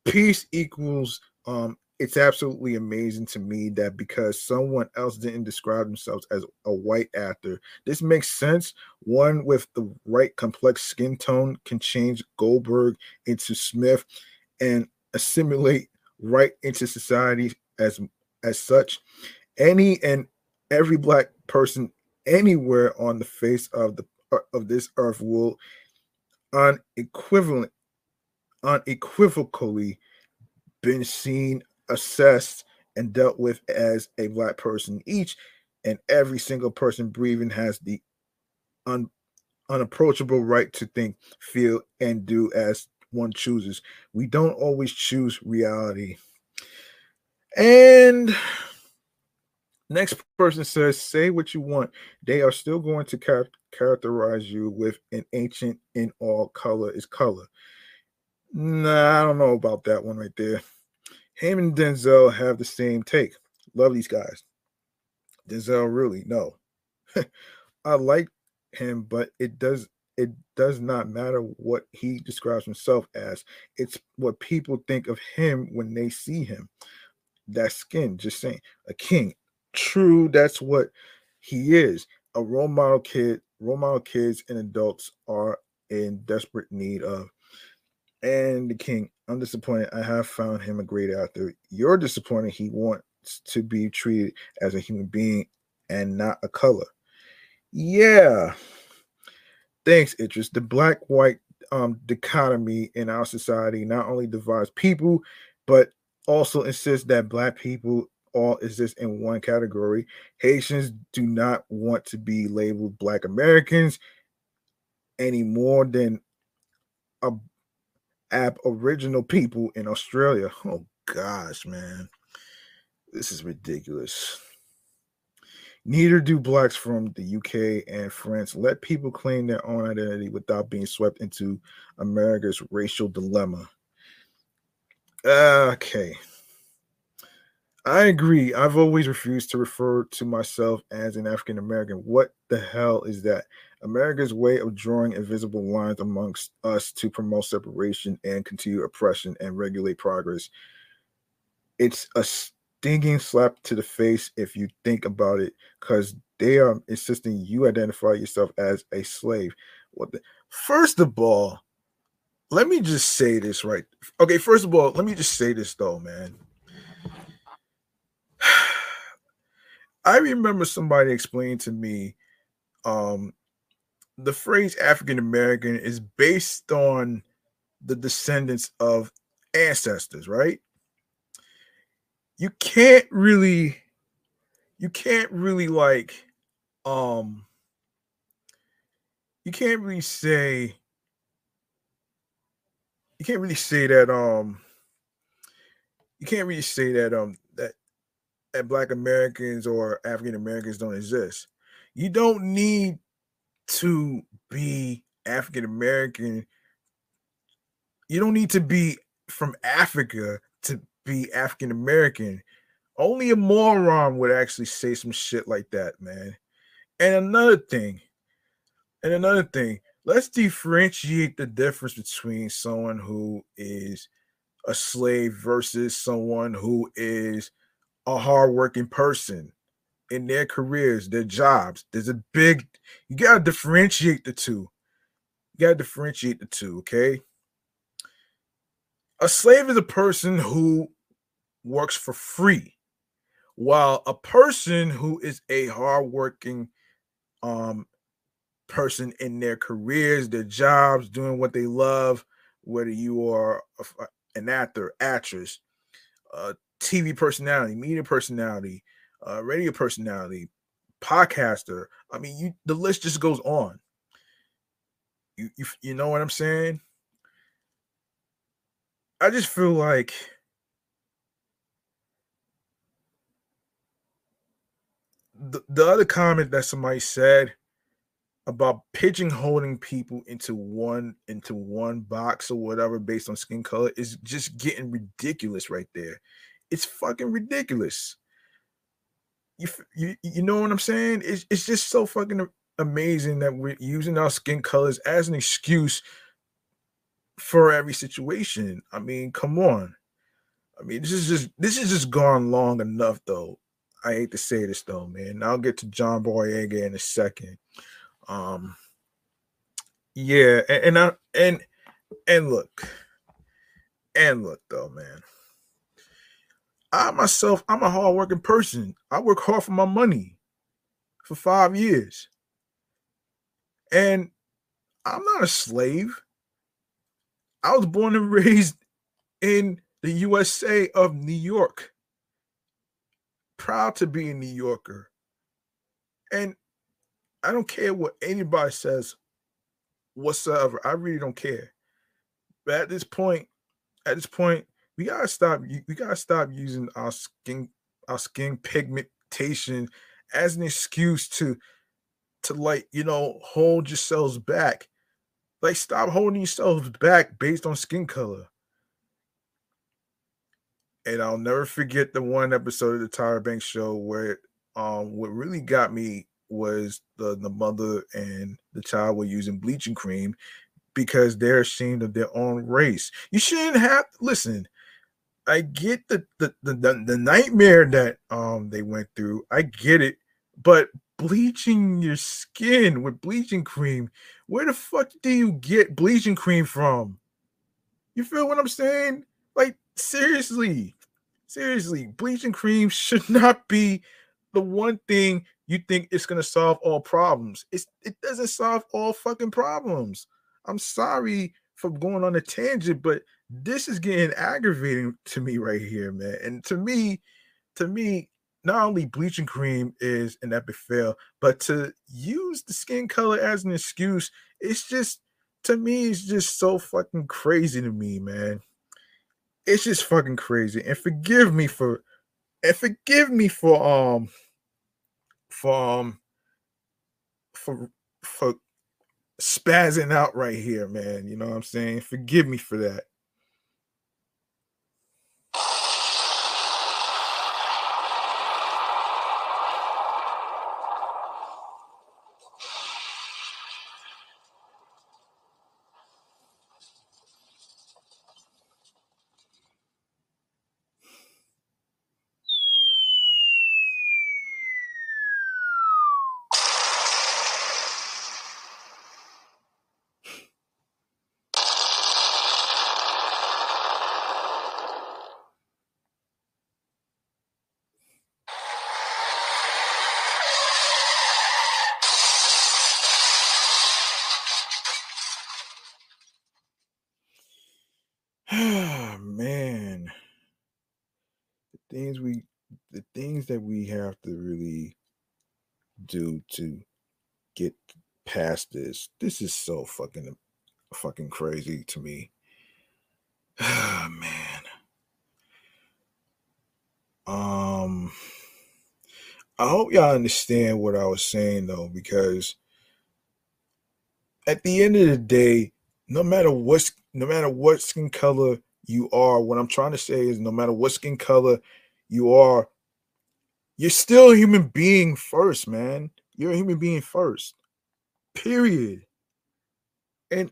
peace equals um it's absolutely amazing to me that because someone else didn't describe themselves as a white actor, this makes sense. One with the right complex skin tone can change Goldberg into Smith and assimilate right into society as as such. Any and every black person anywhere on the face of the uh, of this earth will unequivalent unequivocally been seen, assessed, and dealt with as a black person. Each and every single person breathing has the un, unapproachable right to think, feel, and do as one chooses. We don't always choose reality. And next person says, say what you want. They are still going to char- characterize you with an ancient in all color is color. Nah, I don't know about that one right there. Him and Denzel have the same take. Love these guys. Denzel really no. I like him, but it does it does not matter what he describes himself as. It's what people think of him when they see him. That skin, just saying, a king. True, that's what he is. A role model kid, role model kids and adults are in desperate need of. And the king, I'm disappointed. I have found him a great actor. You're disappointed. He wants to be treated as a human being and not a color. Yeah. Thanks, Idris. The black white um, dichotomy in our society not only divides people, but also insists that black people all exist in one category. Haitians do not want to be labeled black Americans any more than a Aboriginal people in Australia. Oh gosh, man. This is ridiculous. Neither do blacks from the UK and France. Let people claim their own identity without being swept into America's racial dilemma. Okay. I agree. I've always refused to refer to myself as an African American. What the hell is that? America's way of drawing invisible lines amongst us to promote separation and continue oppression and regulate progress. It's a stinging slap to the face if you think about it, because they are insisting you identify yourself as a slave. What the first of all, let me just say this right. Okay, first of all, let me just say this though, man. I remember somebody explaining to me um, the phrase African American is based on the descendants of ancestors, right? You can't really you can't really like um you can't really say you can't really say that um you can't really say that um that that black Americans or African Americans don't exist. You don't need to be African American. You don't need to be from Africa to be African American. Only a moron would actually say some shit like that, man. And another thing, and another thing, let's differentiate the difference between someone who is a slave versus someone who is a hardworking person in their careers, their jobs. There's a big, you got to differentiate the two. You got to differentiate the two, okay? A slave is a person who works for free, while a person who is a hardworking um, person in their careers, their jobs, doing what they love, whether you are an actor, actress, TV personality, media personality, radio personality, podcaster. I mean, you the list just goes on. You, you you know what I'm saying? I just feel like the, the other comment that somebody said about pigeonholing people into one into one box or whatever based on skin color is just getting ridiculous right there. It's fucking ridiculous. You you, you know what I'm saying? It's, it's just so fucking amazing that we're using our skin colors as an excuse for every situation. I mean, come on. I mean, this is just this is just gone long enough though. I hate to say this though, man. I'll get to John Boyega in a second. Um, yeah, and, and I and and look, and look though, man. I myself, I'm a hardworking person. I work hard for my money for five years. And I'm not a slave. I was born and raised in the USA of New York. Proud to be a New Yorker. And I don't care what anybody says whatsoever. I really don't care. But at this point, at this point, we gotta stop. We gotta stop using our skin, our skin pigmentation as an excuse to, to like you know hold yourselves back Like, stop holding yourselves back based on skin color. And I'll never forget the one episode of the Tyra Banks show where um what really got me was the the mother and the child were using bleaching cream because they're ashamed of their own race. You shouldn't have listen. I get the the the, the, nightmare that um they went through. I get it, but bleaching your skin with bleaching cream, where the fuck do you get bleaching cream from? You feel what I'm saying? Like seriously, seriously, bleaching cream should not be the one thing you think it's gonna solve all problems. It's it doesn't solve all fucking problems. I'm sorry for going on a tangent, but this is getting aggravating to me right here, man. And to me, to me, not only bleaching cream is an epic fail, but to use the skin color as an excuse, it's just to me, it's just so fucking crazy to me, man. It's just fucking crazy. And forgive me for and forgive me for um for for for spazzing out right here, man. You know what I'm saying? Forgive me for that. man the things we the things that we have to really do to get past this is so fucking fucking crazy to me oh, man um i hope y'all understand what i was saying though because at the end of the day no matter what's no matter what skin color you are, what I'm trying to say is no matter what skin color you are, you're still a human being first, man. You're a human being first. Period. And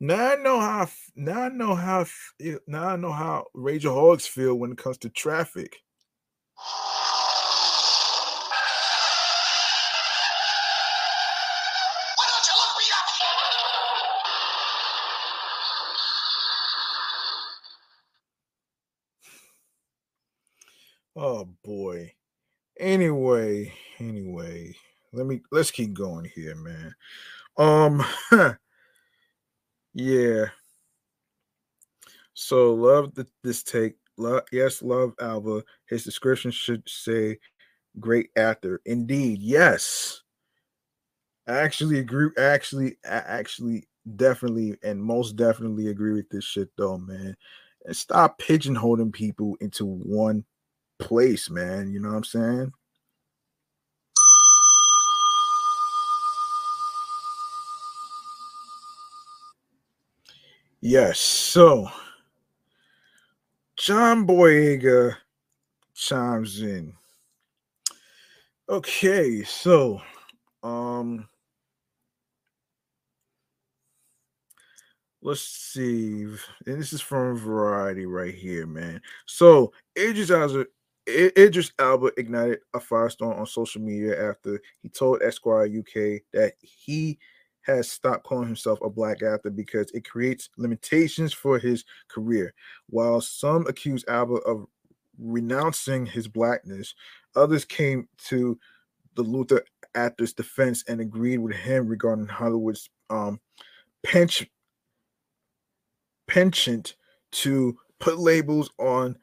now I know how now I know how now I know how Rageaholics feel when it comes to traffic. Oh boy. Anyway, anyway, let me let's keep going here, man. Um yeah. So love the, this take. Love, yes, love Elba. His description should say great actor. Indeed, yes. I actually agree. Actually, I actually definitely and most definitely agree with this shit though, man. And stop pigeonholing people into one place, man. You know what I'm saying? Yes. So John Boyega chimes in. Okay, so um let's see. And this is from Variety right here, man. So Idris Elba, Idris Elba ignited a firestorm on social media after he told Esquire UK that he has stopped calling himself a black actor because it creates limitations for his career. While some accuse Elba of renouncing his blackness, others came to the Luther actor's defense and agreed with him regarding Hollywood's um, pench- penchant to put labels on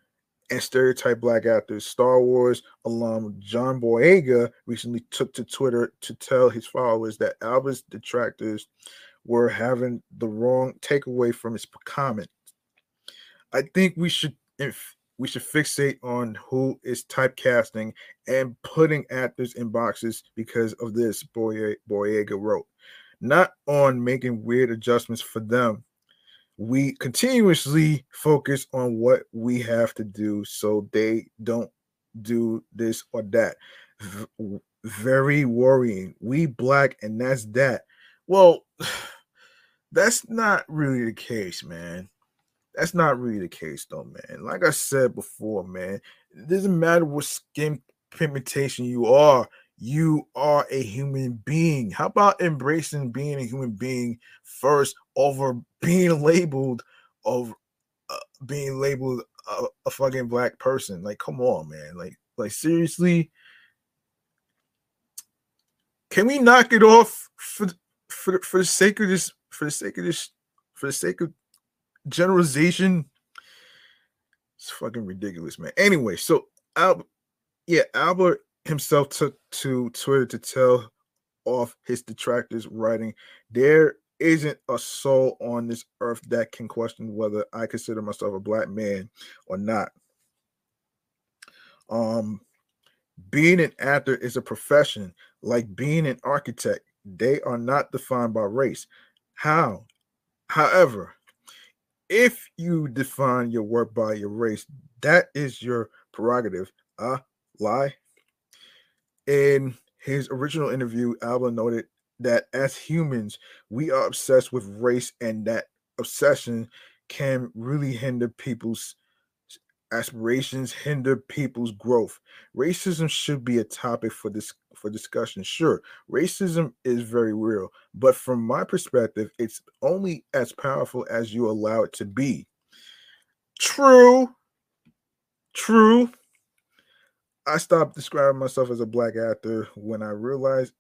and stereotype black actors. Star Wars alum John Boyega recently took to Twitter to tell his followers that Elba's detractors were having the wrong takeaway from his comment. I think we should if we should fixate on who is typecasting and putting actors in boxes because of this Boyega wrote. not on making weird adjustments for them. We continuously focus on what we have to do so they don't do this or that. V- very worrying. We black, and that's that. Well, that's not really the case, man. That's not really the case, though, man. Like I said before, man, it doesn't matter what skin pigmentation you are, you are a human being. How about embracing being a human being first over being labeled of uh, being labeled a, a fucking black person? Like, come on, man. Like, like seriously, can we knock it off for for for the sake of this? For the sake of this? For the sake of generalization? It's fucking ridiculous, man. Anyway, so Elba, yeah, Elba himself took to Twitter to tell off his detractors, writing, "There isn't a soul on this earth that can question whether I consider myself a black man or not. Um, being an actor is a profession like being an architect. They are not defined by race. How? However, if you define your work by your race, that is your prerogative. Uh, lie. In his original interview, Elba noted that as humans, we are obsessed with race, and that obsession can really hinder people's aspirations hinder people's growth. Racism should be a topic for this for discussion. Sure, racism is very real, but from my perspective, it's only as powerful as you allow it to be. True. True. I stopped describing myself as a black actor when I realized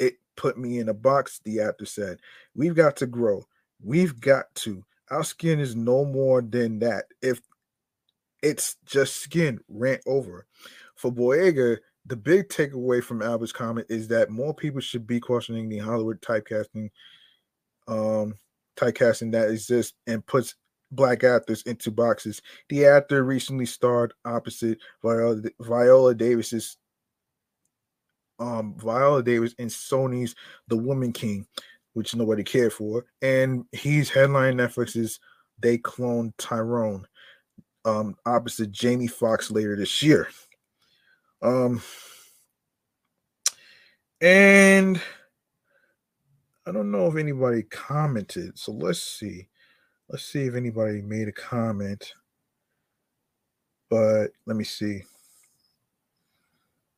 it put me in a box. The actor said, We've got to grow. We've got to. Our skin is no more than that. If it's just skin rant over. For Boyega, the big takeaway from Elba's comment is that more people should be questioning the Hollywood typecasting, um, typecasting that exists and puts black actors into boxes. The actor recently starred opposite Viola, Viola Davis's um, Viola Davis in Sony's The Woman King, which nobody cared for, and he's headlining Netflix's They Clone Tyrone um, opposite Jamie Foxx later this year. Um, and I don't know if anybody commented, so let's see. Let's see if anybody made a comment. But let me see.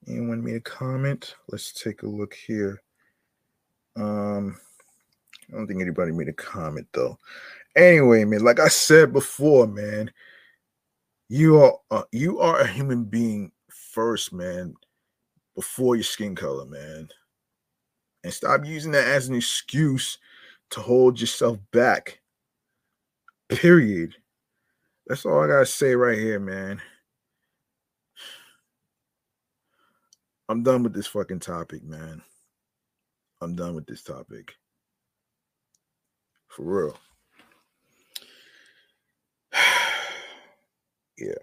Anyone made a comment? Let's take a look here. Um, I don't think anybody made a comment though. Anyway, man, like I said before, man, you are uh, you are a human being first, man, before your skin color, man. And stop using that as an excuse to hold yourself back. Period. That's all I gotta say right here, man. I'm done with this fucking topic, man. I'm done with this topic. For real. Yeah.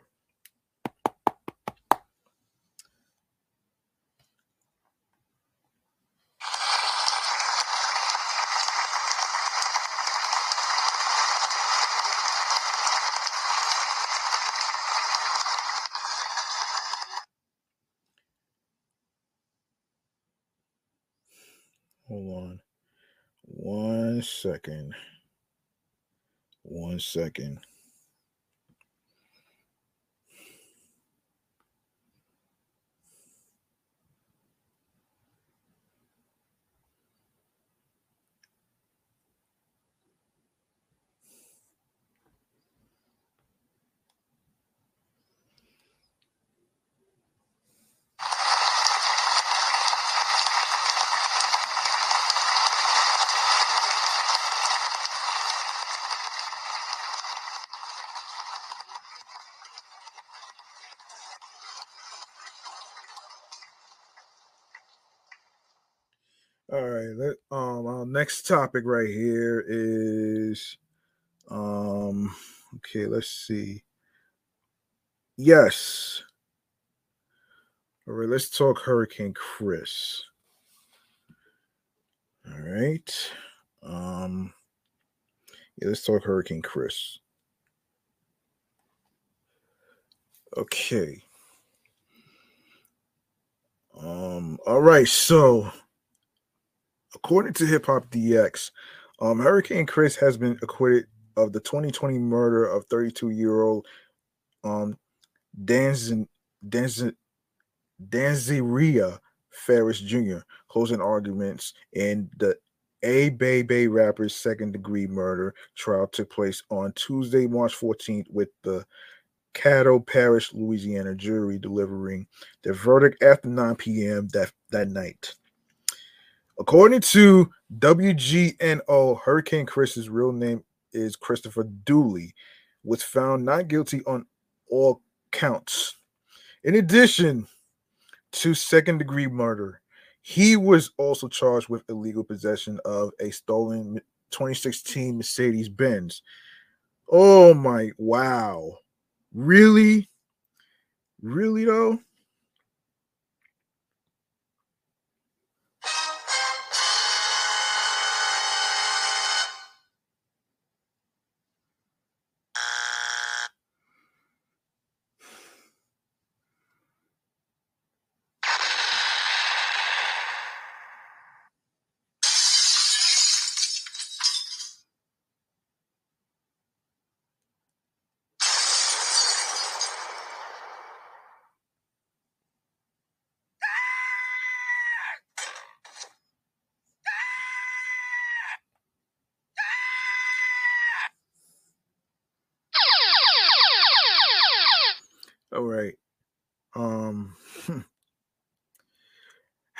Hold on. One second. One second. All right, let um our next topic right here is um okay, let's see. Yes. All right, let's talk Hurricane Chris. All right. Um yeah, let's talk Hurricane Chris. Okay. Um, all right, so according to Hip Hop DX, um, Hurricane Chris has been acquitted of the 2020 murder of 32 year old um Danzin Danzeria Ferris Jr. closing arguments in the A Bay Bay rapper's second degree murder trial took place on Tuesday, March 14th, with the Caddo Parish, Louisiana jury delivering their verdict after 9 p.m. that, that night. According to WGNO, Hurricane Chris's real name is Christopher Dooley, was found not guilty on all counts. In addition to second degree murder, he was also charged with illegal possession of a stolen 2016 Mercedes Benz. Oh my wow. Really? Really though?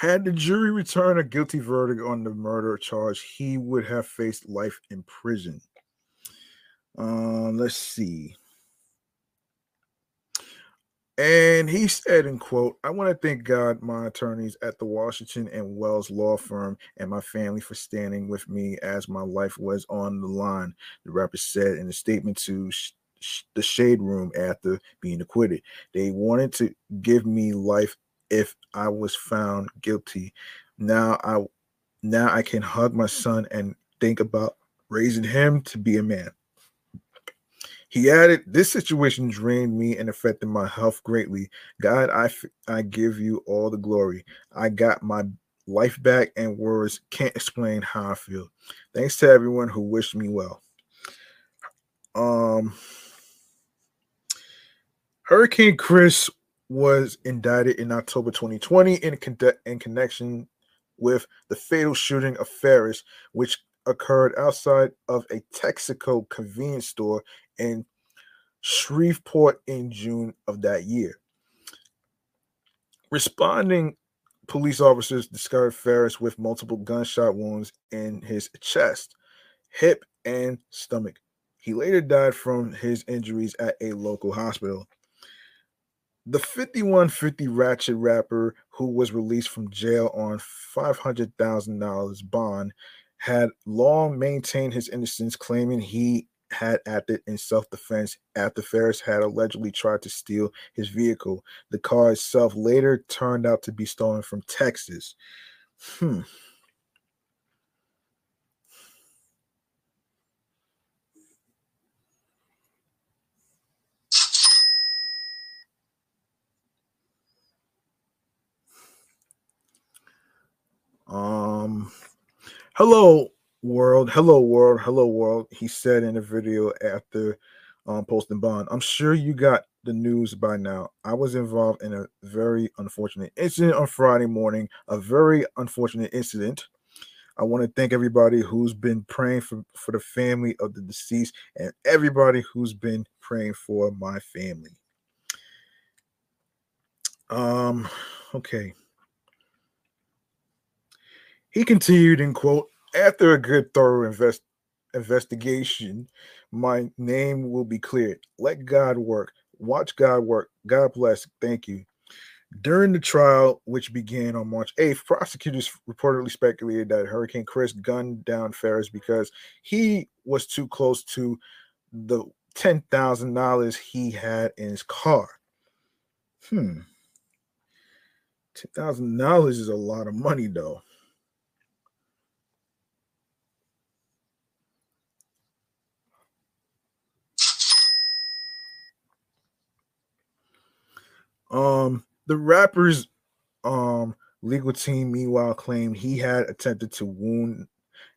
Had the jury returned a guilty verdict on the murder charge, he would have faced life in prison. Um, let's see. And he said, in quote, I want to thank God, my attorneys at the Washington and Wells law firm, and my family for standing with me as my life was on the line, the rapper said in a statement to the shade room after being acquitted. They wanted to give me life if I was found guilty. Now I now I can hug my son and think about raising him to be a man. He added, This situation drained me and affected my health greatly. God, I, I give you all the glory. I got my life back, and words can't explain how I feel. Thanks to everyone who wished me well. Um, Hurricane Chris was indicted in October 2020 in, con- in connection with the fatal shooting of Ferris, which occurred outside of a Texaco convenience store in Shreveport in June of that year. Responding police officers discovered Ferris with multiple gunshot wounds in his chest, hip, and stomach. He later died from his injuries at a local hospital. The 5150 Ratchet rapper, who was released from jail on $500,000 bond, had long maintained his innocence, claiming he had acted in self defense after Ferris had allegedly tried to steal his vehicle. The car itself later turned out to be stolen from Texas. Hmm. Um, hello world, hello world, hello world. He said in a video after um, posting bond. I'm sure you got the news by now. I was involved in a very unfortunate incident on Friday morning. A very unfortunate incident. I want to thank everybody who's been praying for, for the family of the deceased and everybody who's been praying for my family. Um, okay. He continued in quote, after a good thorough invest, investigation, my name will be cleared. Let God work. Watch God work. God bless. Thank you. During the trial, which began on March 8th, prosecutors reportedly speculated that Hurricane Chris gunned down Ferris because he was too close to the $10,000 he had in his car. Hmm. $10,000 is a lot of money, though. Um, the rapper's um legal team meanwhile claimed he had attempted to wound,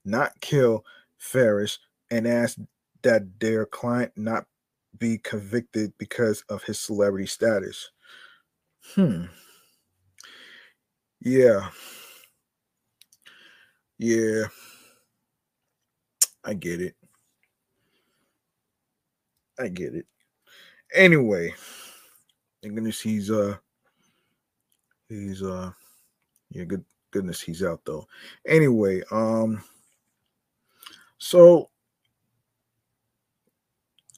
not kill Ferris, and asked that their client not be convicted because of his celebrity status. Hmm. Yeah. Yeah. I get it. I get it. Anyway, goodness he's uh he's uh yeah good goodness he's out though. Anyway, um so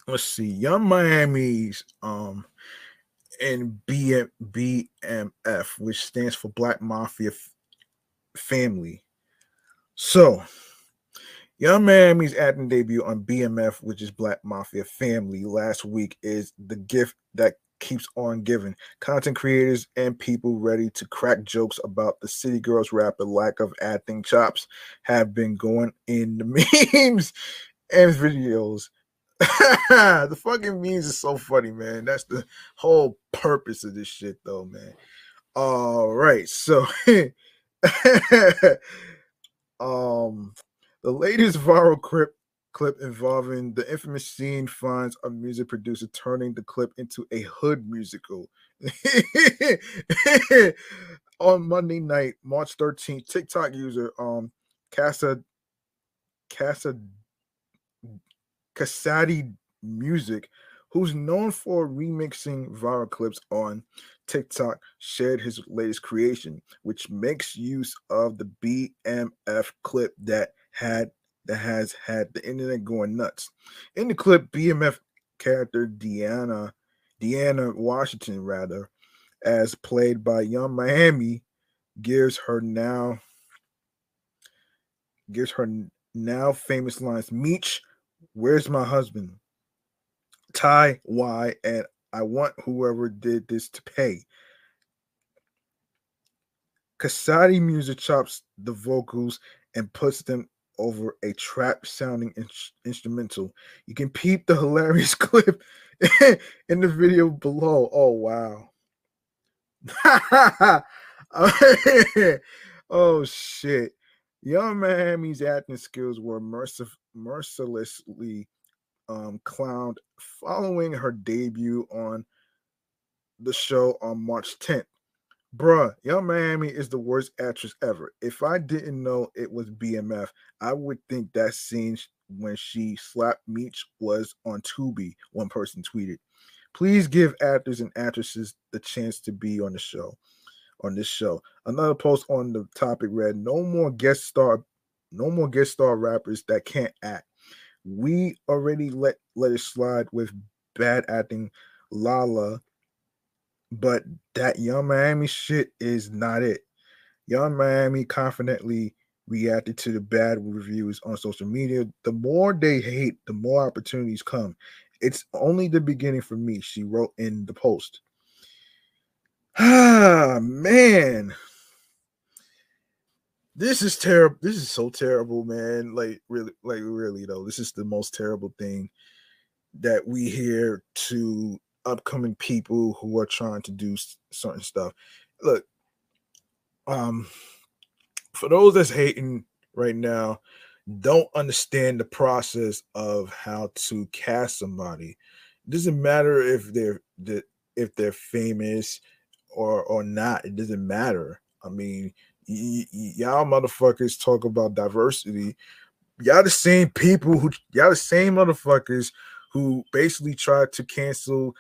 let's see, Yung Miami's um and BM, BMF, which stands for Black Mafia F- Family. So Yung Miami's acting debut on BMF, which is Black Mafia Family, last week is the gift that keeps on giving. Content creators and people ready to crack jokes about the City Girls rapper lack of acting chops have been going in the memes and videos. the fucking memes is so funny, man. That's the whole purpose of this shit, though, man. All right, so um the latest viral clip clip involving the infamous scene finds a music producer turning the clip into a hood musical. On Monday night, March 13th, TikTok user um Casa Casa Casati Music, who's known for remixing viral clips on TikTok, shared his latest creation, which makes use of the BMF clip that had that has had the internet going nuts. In the clip, BMF character Deanna, Deanna Washington, rather, as played by Yung Miami, gives her now gives her now famous lines: "Meech, where's my husband? Ty, why? And I want whoever did this to pay." Casati music chops the vocals and puts them over a trap sounding in- instrumental. You can peep the hilarious clip in the video below. Oh, wow. oh, shit. Yung Miami's acting skills were mercif- mercilessly um, clowned following her debut on the show on March 10th. Bruh, Yung Miami is the worst actress ever. If I didn't know it was BMF, I would think that scene when she slapped Meech was on Tubi, one person tweeted. Please give actors and actresses the chance to be on the show. On this show. Another post on the topic read, no more guest star, no more guest star rappers that can't act. We already let let it slide with bad acting. Lala but that Yung Miami shit is not it. Yung Miami confidently reacted to the bad reviews on social media. The more they hate, the more opportunities come. It's only the beginning for me, she wrote in the post. Ah, man. This is terrible. This is so terrible, man. Like, really, like, really, though. This is the most terrible thing that we hear to upcoming people who are trying to do certain stuff. Look, um, for those that's hating right now, don't understand the process of how to cast somebody. It doesn't matter if they're if they're famous or or not. It doesn't matter. I mean, y- y- y'all motherfuckers talk about diversity. Y'all the same people who y'all the same motherfuckers who basically tried to cancel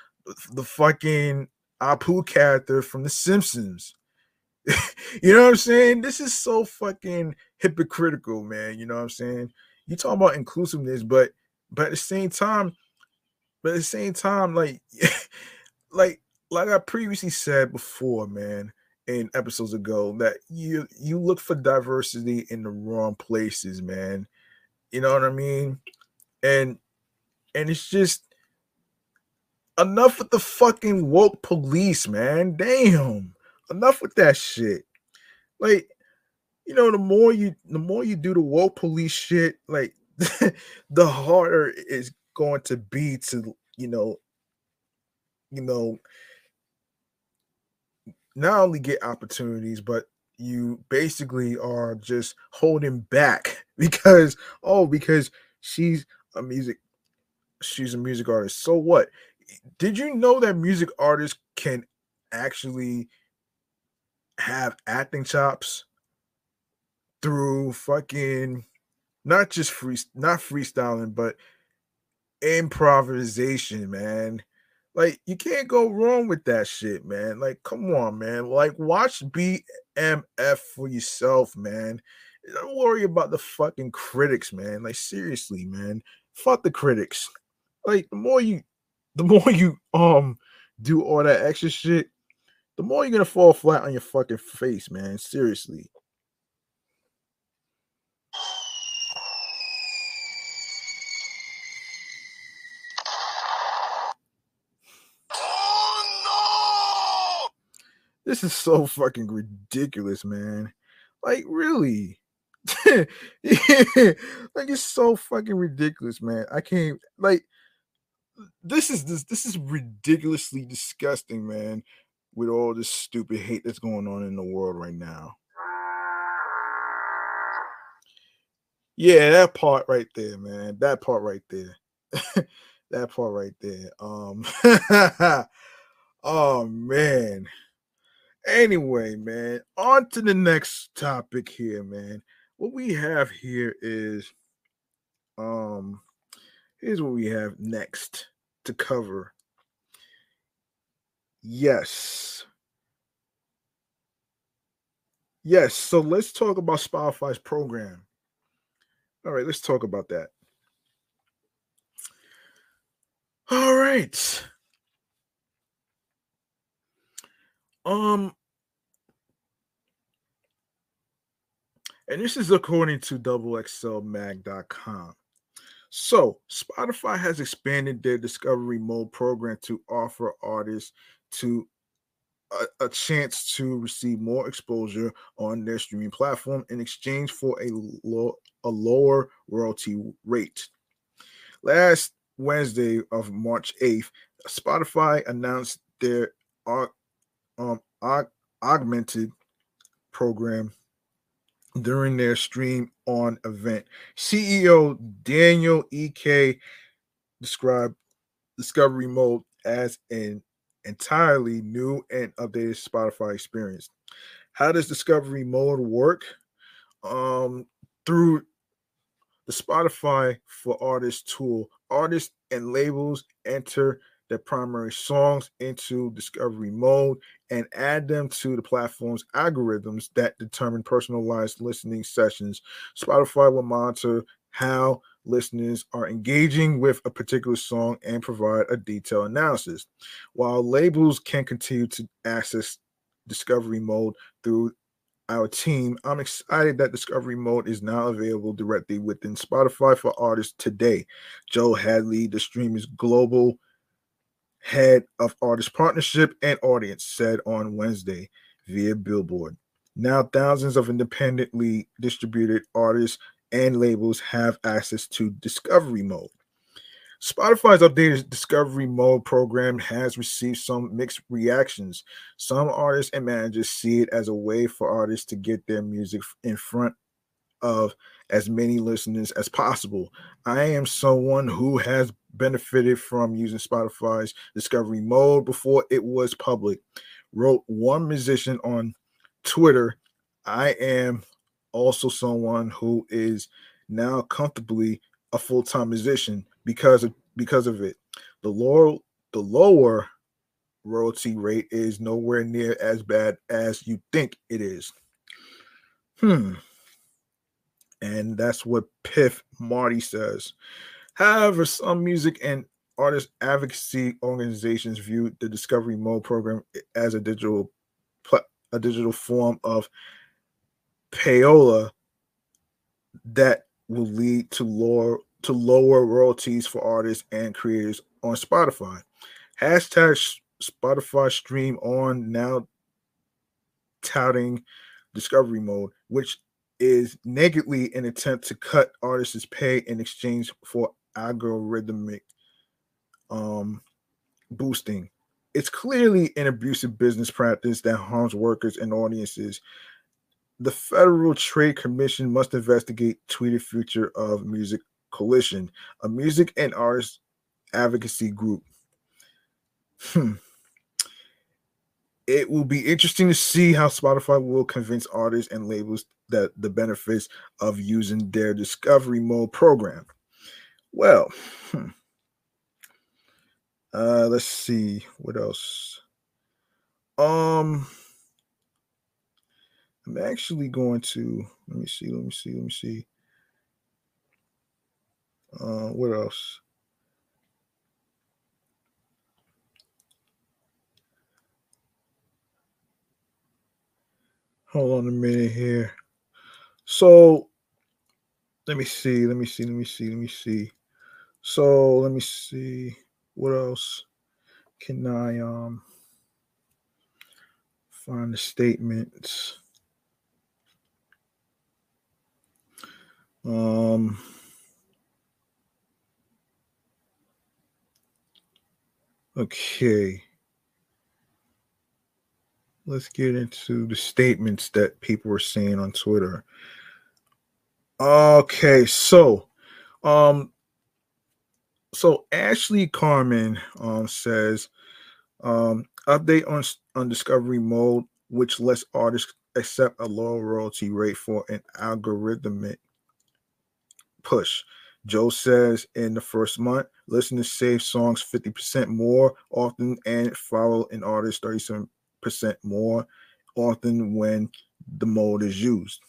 the fucking Apu character from The Simpsons. you know what I'm saying? This is so fucking hypocritical, man. You know what I'm saying? You talk about inclusiveness, but but at the same time, but at the same time, like like like I previously said before, man, in episodes ago, that you you look for diversity in the wrong places, man. You know what I mean? And and it's just enough with the fucking woke police, man. Damn. Enough with that shit. Like, you know, the more you the more you do the woke police shit, like the harder it's going to be to, you know, you know, not only get opportunities, but you basically are just holding back because oh because she's a music she's a music artist so what did you know that music artists can actually have acting chops through fucking not just free not freestyling but improvisation man like you can't go wrong with that shit, man. Like, come on, man. Like, watch BMF for yourself, man. Don't worry about the fucking critics, man. Like, seriously, man. Fuck the critics. Like, the more you, the more you um do all that extra shit, the more you're gonna fall flat on your fucking face, man. Seriously. Oh, no! This is so fucking ridiculous, man. Like, really? like, it's so fucking ridiculous, man. I can't like this is this this is ridiculously disgusting, man, with all this stupid hate that's going on in the world right now. Yeah, that part right there, man. That part right there. that part right there. Um oh man. Anyway, man, on to the next topic here, man. What we have here is um here's what we have next to cover. Yes. Yes, so let's talk about Spotify's program. All right, let's talk about that. All right. Um, and this is according to doublexlmag.com. So, Spotify has expanded their discovery mode program to offer artists to a, a, chance to receive more exposure on their streaming platform in exchange for a, low, a lower royalty rate. Last Wednesday of March 8th, Spotify announced their um, aug- augmented program during their stream on event. CEO Daniel Ek described Discovery Mode as an entirely new and updated Spotify experience. How does Discovery Mode work? Um, through the Spotify for Artists tool, artists and labels enter their primary songs into discovery mode and add them to the platform's algorithms that determine personalized listening sessions. Spotify will monitor how listeners are engaging with a particular song and provide a detailed analysis. While labels can continue to access discovery mode through our team, I'm excited that Discovery Mode is now available directly within Spotify for artists today. Joe Hadley, the streamer's global head of artist partnership and audience, said on Wednesday via Billboard. Now, thousands of independently distributed artists and labels have access to Discovery Mode. Spotify's updated Discovery Mode program has received some mixed reactions. Some artists and managers see it as a way for artists to get their music in front of as many listeners as possible. I am someone who has benefited from using Spotify's discovery mode before it was public. Wrote one musician on Twitter. I am also someone who is now comfortably a full-time musician because of because of it. The lower the lower royalty rate is nowhere near as bad as you think it is. Hmm. And that's what Piff Marty says. However, some music and artist advocacy organizations view the Discovery Mode program as a digital a digital form of payola that will lead to lower to lower royalties for artists and creators on Spotify. Hashtag Spotify stream on now touting discovery mode, which is negatively an attempt to cut artists' pay in exchange for algorithmic um, boosting. it's clearly an abusive business practice that harms workers and audiences. The Federal Trade Commission must investigate Tweeted Future of Music Coalition, a music and artist advocacy group. Hmm. It will be interesting to see how Spotify will convince artists and labels that the benefits of using their discovery mode program. Well, hmm. Uh, let's see what else. Um, I'm actually going to let me see, let me see, let me see. Uh, what else? Hold on a minute here. So let me see, let me see, let me see, let me see. So let me see what else can I um find the statements. Um okay. Let's get into the statements that people were saying on Twitter. Okay, so um so Ashley Carman um, says um, update on on discovery mode, which lets artists accept a lower royalty rate for an algorithmic push. Joe says in the first month, listeners save songs 50% more often and follow an artist 37% more often when the mode is used.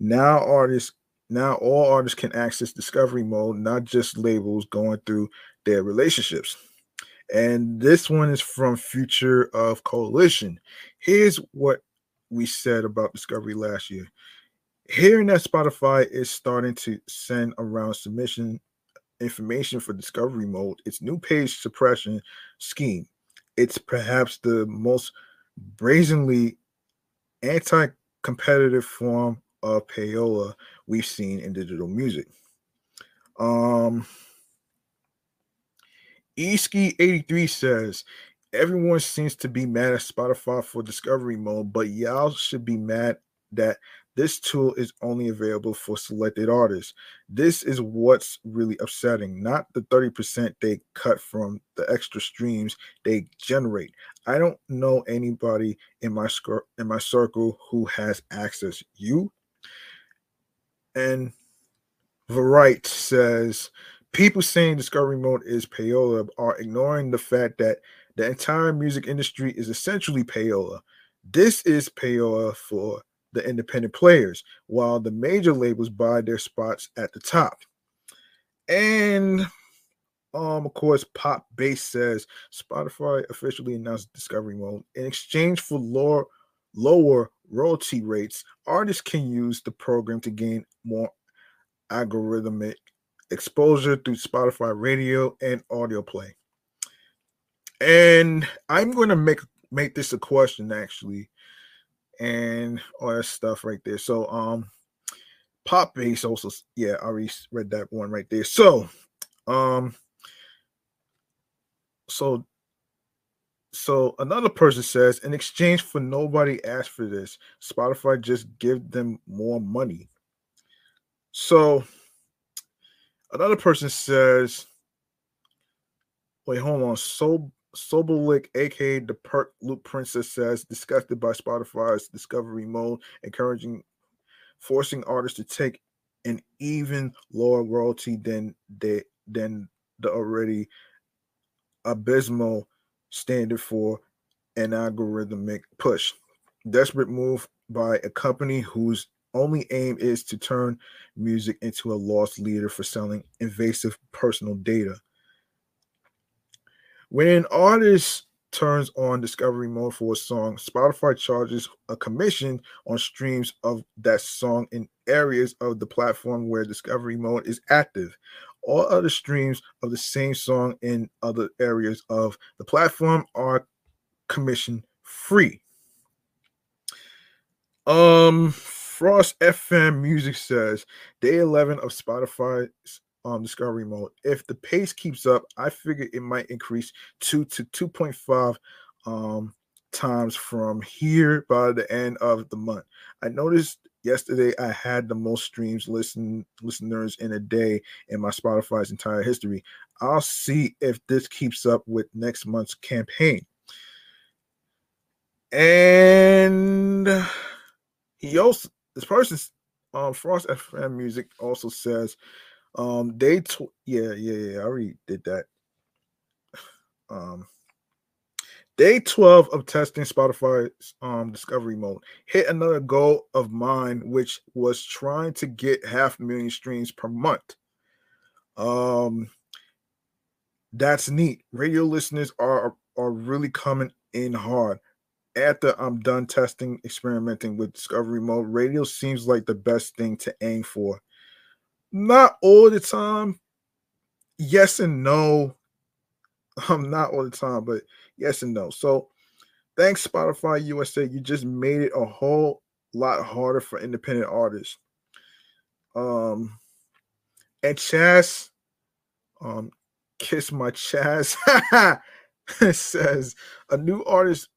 Now artists now all artists can access discovery mode, not just labels going through their relationships. And this one is from Future of Coalition. Here's what we said about Discovery last year. Hearing that Spotify is starting to send around submission information for discovery mode, its new page suppression scheme. It's perhaps the most brazenly anti competitive form of payola we've seen in digital music. Um, Eski83 says, Everyone seems to be mad at Spotify for discovery mode, but y'all should be mad that this tool is only available for selected artists. This is what's really upsetting, not the 30% they cut from the extra streams they generate. I don't know anybody in my in my circle who has access. You and Variety says people saying discovery mode is payola are ignoring the fact that the entire music industry is essentially payola. This is payola for the independent players, while the major labels buy their spots at the top. And um, of course, Pop Base says Spotify officially announced discovery mode in exchange for lower lower royalty rates, artists can use the program to gain more algorithmic exposure through Spotify radio and audio play. And I'm going to make make this a question actually and all that stuff right there. So um Pop Base also yeah, I already read that one right there. So um so so another person says, in exchange for nobody asked for this, Spotify just give them more money. So another person says, wait, hold on. So Sobolik, aka the Perk Loop Princess, says, disgusted by Spotify's discovery mode, encouraging forcing artists to take an even lower royalty than they than the already abysmal standard for an algorithmic push. Desperate move by a company whose only aim is to turn music into a loss leader for selling invasive personal data. When an artist turns on discovery mode for a song, Spotify charges a commission on streams of that song in areas of the platform where discovery mode is active. All other streams of the same song in other areas of the platform are commission free. Um, Frost FM Music says day 11 of Spotify's um, discovery mode. If the pace keeps up, I figure it might increase two to 2.5 um, times from here by the end of the month. I noticed yesterday I had the most streams listen listeners in a day in my Spotify's entire history. I'll see if this keeps up with next month's campaign. And he also this person um Frost FM Music also says um they tw- yeah yeah yeah I already did that. Um Day 12 of testing Spotify's um, discovery mode hit another goal of mine, which was trying to get half a million streams per month. Um, that's neat. Radio listeners are are really coming in hard. After I'm done testing, experimenting with discovery mode, radio seems like the best thing to aim for. Not all the time. Yes and no. Um, not all the time, but yes and no. So thanks, Spotify USA. You just made it a whole lot harder for independent artists. Um and Chaz, um, kiss my Chaz says a new artist,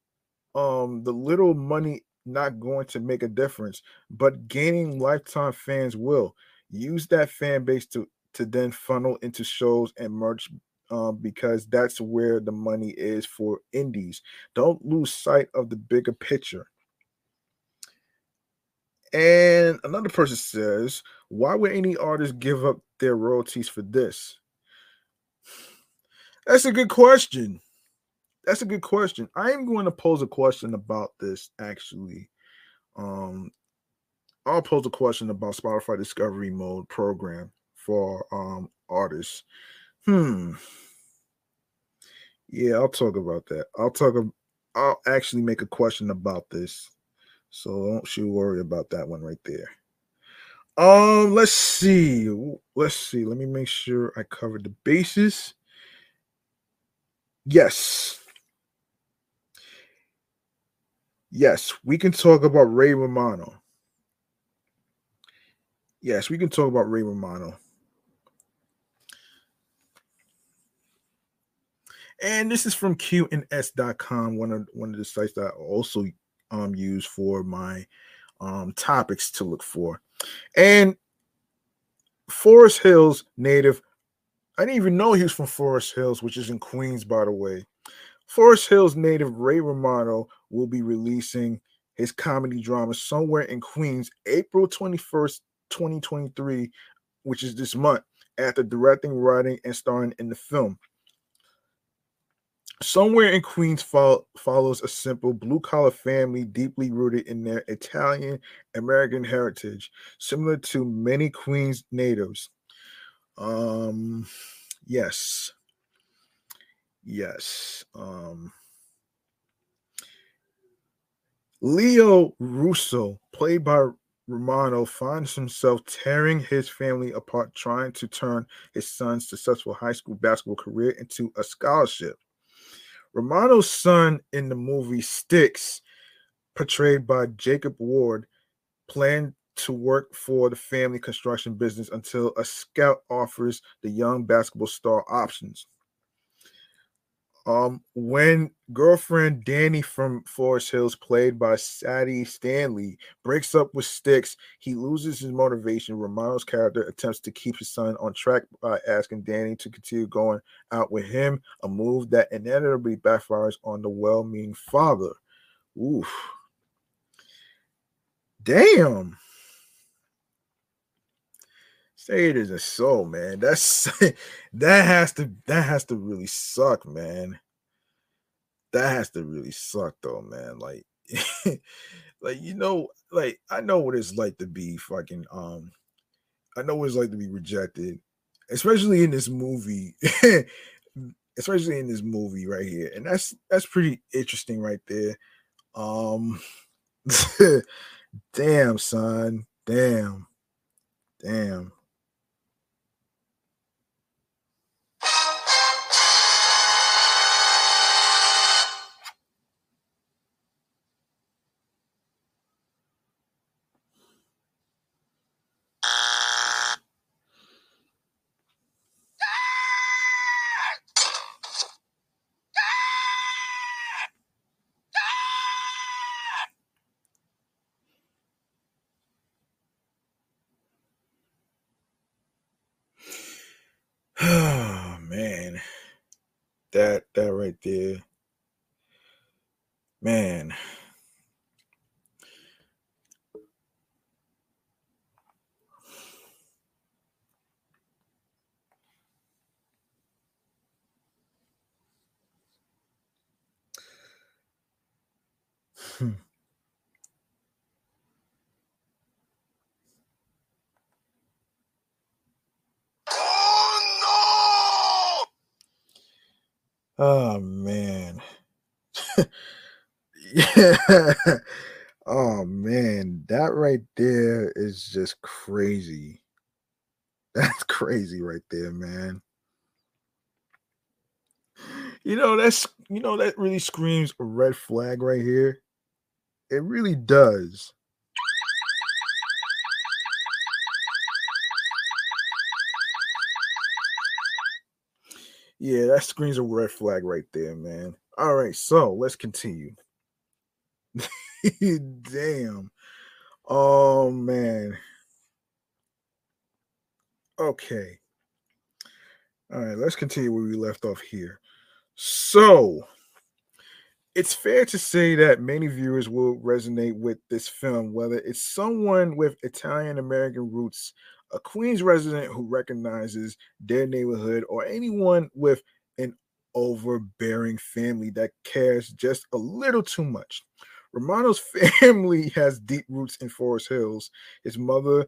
um, the little money not going to make a difference, but gaining lifetime fans will. Use that fan base to to then funnel into shows and merch um, because that's where the money is for indies. Don't lose sight of the bigger picture. And another person says, why would any artist give up their royalties for this? That's a good question. That's a good question. I am going to pose a question about this actually. Um, I'll pose a question about Spotify Discovery Mode program for um artists. Hmm. Yeah, I'll talk about that. I'll talk. I'll actually make a question about this, so don't you worry about that one right there. Um, let's see. Let's see. Let me make sure I covered the bases. Yes. Yes, we can talk about Ray Romano. Yes, we can talk about Ray Romano. And this is from QNS.com, one of one of the sites that I also um use for my um topics to look for. And Forest Hills native, I didn't even know he was from Forest Hills, which is in Queens, by the way. Forest Hills native Ray Romano will be releasing his comedy drama somewhere in Queens, April 21st, 2023, which is this month, after directing, writing, and starring in the film. Somewhere in Queens fo- follows a simple blue collar family deeply rooted in their Italian American heritage, similar to many Queens natives. Um, yes, yes. Um, Leo Russo, played by Romano, finds himself tearing his family apart, trying to turn his son's successful high school basketball career into a scholarship. Romano's son in the movie Sticks, portrayed by Jacob Ward, planned to work for the family construction business until a scout offers the young basketball star options. Um, when girlfriend Danny from Forest Hills, played by Sadie Stanley, breaks up with Sticks, he loses his motivation. Romano's character attempts to keep his son on track by asking Danny to continue going out with him, a move that inevitably backfires on the well meaning father. Oof. Damn. Say it is a soul, man. That's that has to that has to really suck, man. That has to really suck though, man. Like like you know, like I know what it's like to be fucking um I know what it's like to be rejected, especially in this movie. especially in this movie right here. And that's that's pretty interesting right there. Um damn son. Damn. Damn. That that right there. Man. Hmm. Oh man. yeah. Oh man, that right there is just crazy. That's crazy right there, man. You know, that's you know, that really screams a red flag right here. It really does. Yeah, that screams a red flag right there, man. All right, so let's continue. Damn. Oh man. Okay. All right, let's continue where we left off here. So, it's fair to say that many viewers will resonate with this film, whether it's someone with Italian American roots, a Queens resident who recognizes their neighborhood, or anyone with an overbearing family that cares just a little too much. Romano's family has deep roots in Forest Hills. His mother,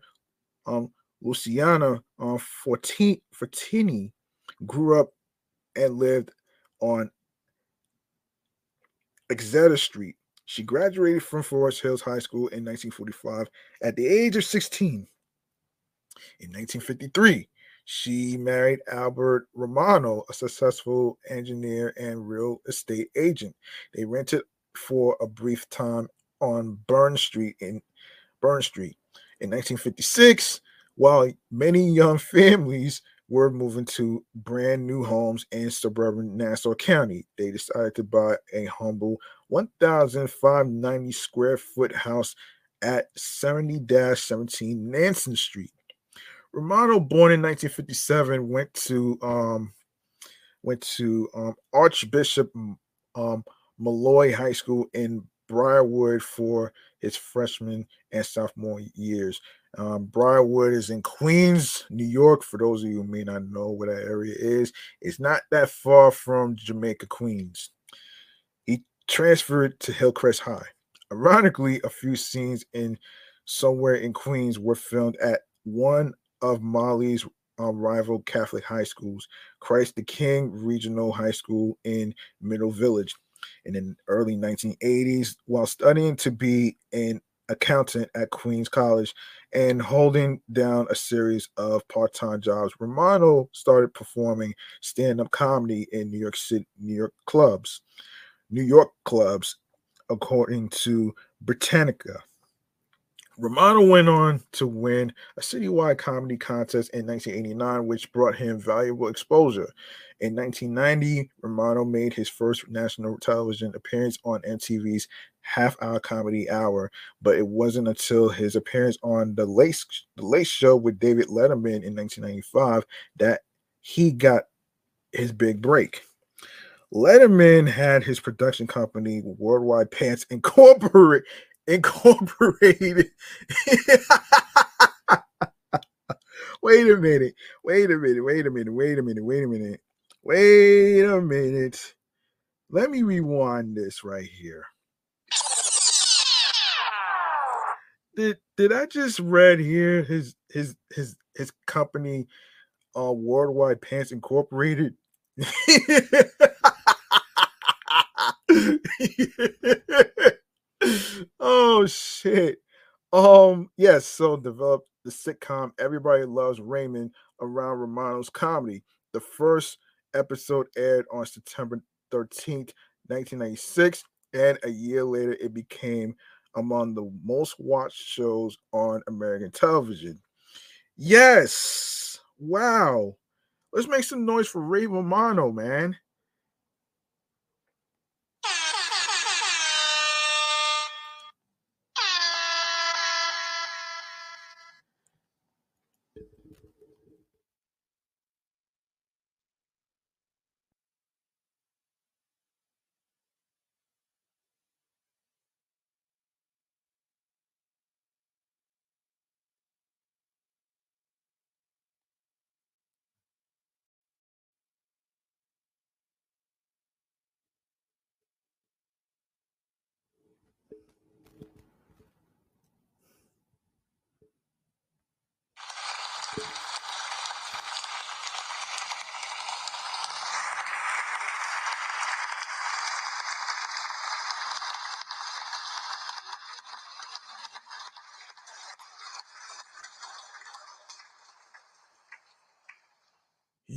um, Luciana um, Fortini, Fortini, grew up and lived on Exeter Street. She graduated from Forest Hills High School in 1945 at the age of 16. In 1953, she married Albert Romano, a successful engineer and real estate agent. They rented for a brief time on Burn Street in Burn Street. In 1956, while many young families were moving to brand new homes in suburban Nassau County, they decided to buy a humble 1,590 square foot house at 70 17 Nansen Street. Romano, born in 1957, went to um, went to um, Archbishop um, Molloy High School in Briarwood for his freshman and sophomore years. Um, Briarwood is in Queens, New York. For those of you who may not know where that area is, it's not that far from Jamaica, Queens. He transferred to Hillcrest High. Ironically, a few scenes in somewhere in Queens were filmed at one of Molloy's um, rival Catholic high schools, Christ the King Regional High School in Middle Village. In the early 1980s, while studying to be an accountant at Queens College and holding down a series of part-time jobs, Romano started performing stand-up comedy in New York City, New York clubs, New York clubs, according to Britannica. Romano went on to win a citywide comedy contest in 1989, which brought him valuable exposure. In 1990, Romano made his first national television appearance on MTV's Half Hour Comedy Hour, but it wasn't until his appearance on the Late, the Late Show with David Letterman in 1995 that he got his big break. Letterman had his production company, Worldwide Pants Incorporated, Incorporated. wait a minute. Wait a minute. Wait a minute. Wait a minute. Wait a minute. Wait a minute. Let me rewind this right here. Did did I just read here his his his his company uh Worldwide Pants Incorporated? oh shit. Um, yes, so developed the sitcom Everybody Loves Raymond around Romano's comedy. The first episode aired on September 13th, 1996, and a year later it became among the most watched shows on American television. Yes. Wow. Let's make some noise for Ray Romano, man.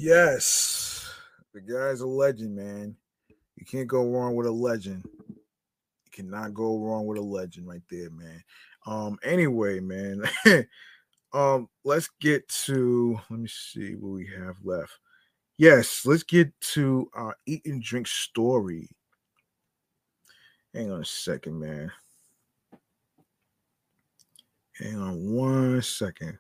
Yes, the guy's a legend, man. You can't go wrong with a legend. You cannot go wrong with a legend right there, man. Um, anyway, man. um, let's get to let me see what we have left. Yes, let's get to our eat and drink story. Hang on a second, man. Hang on one second.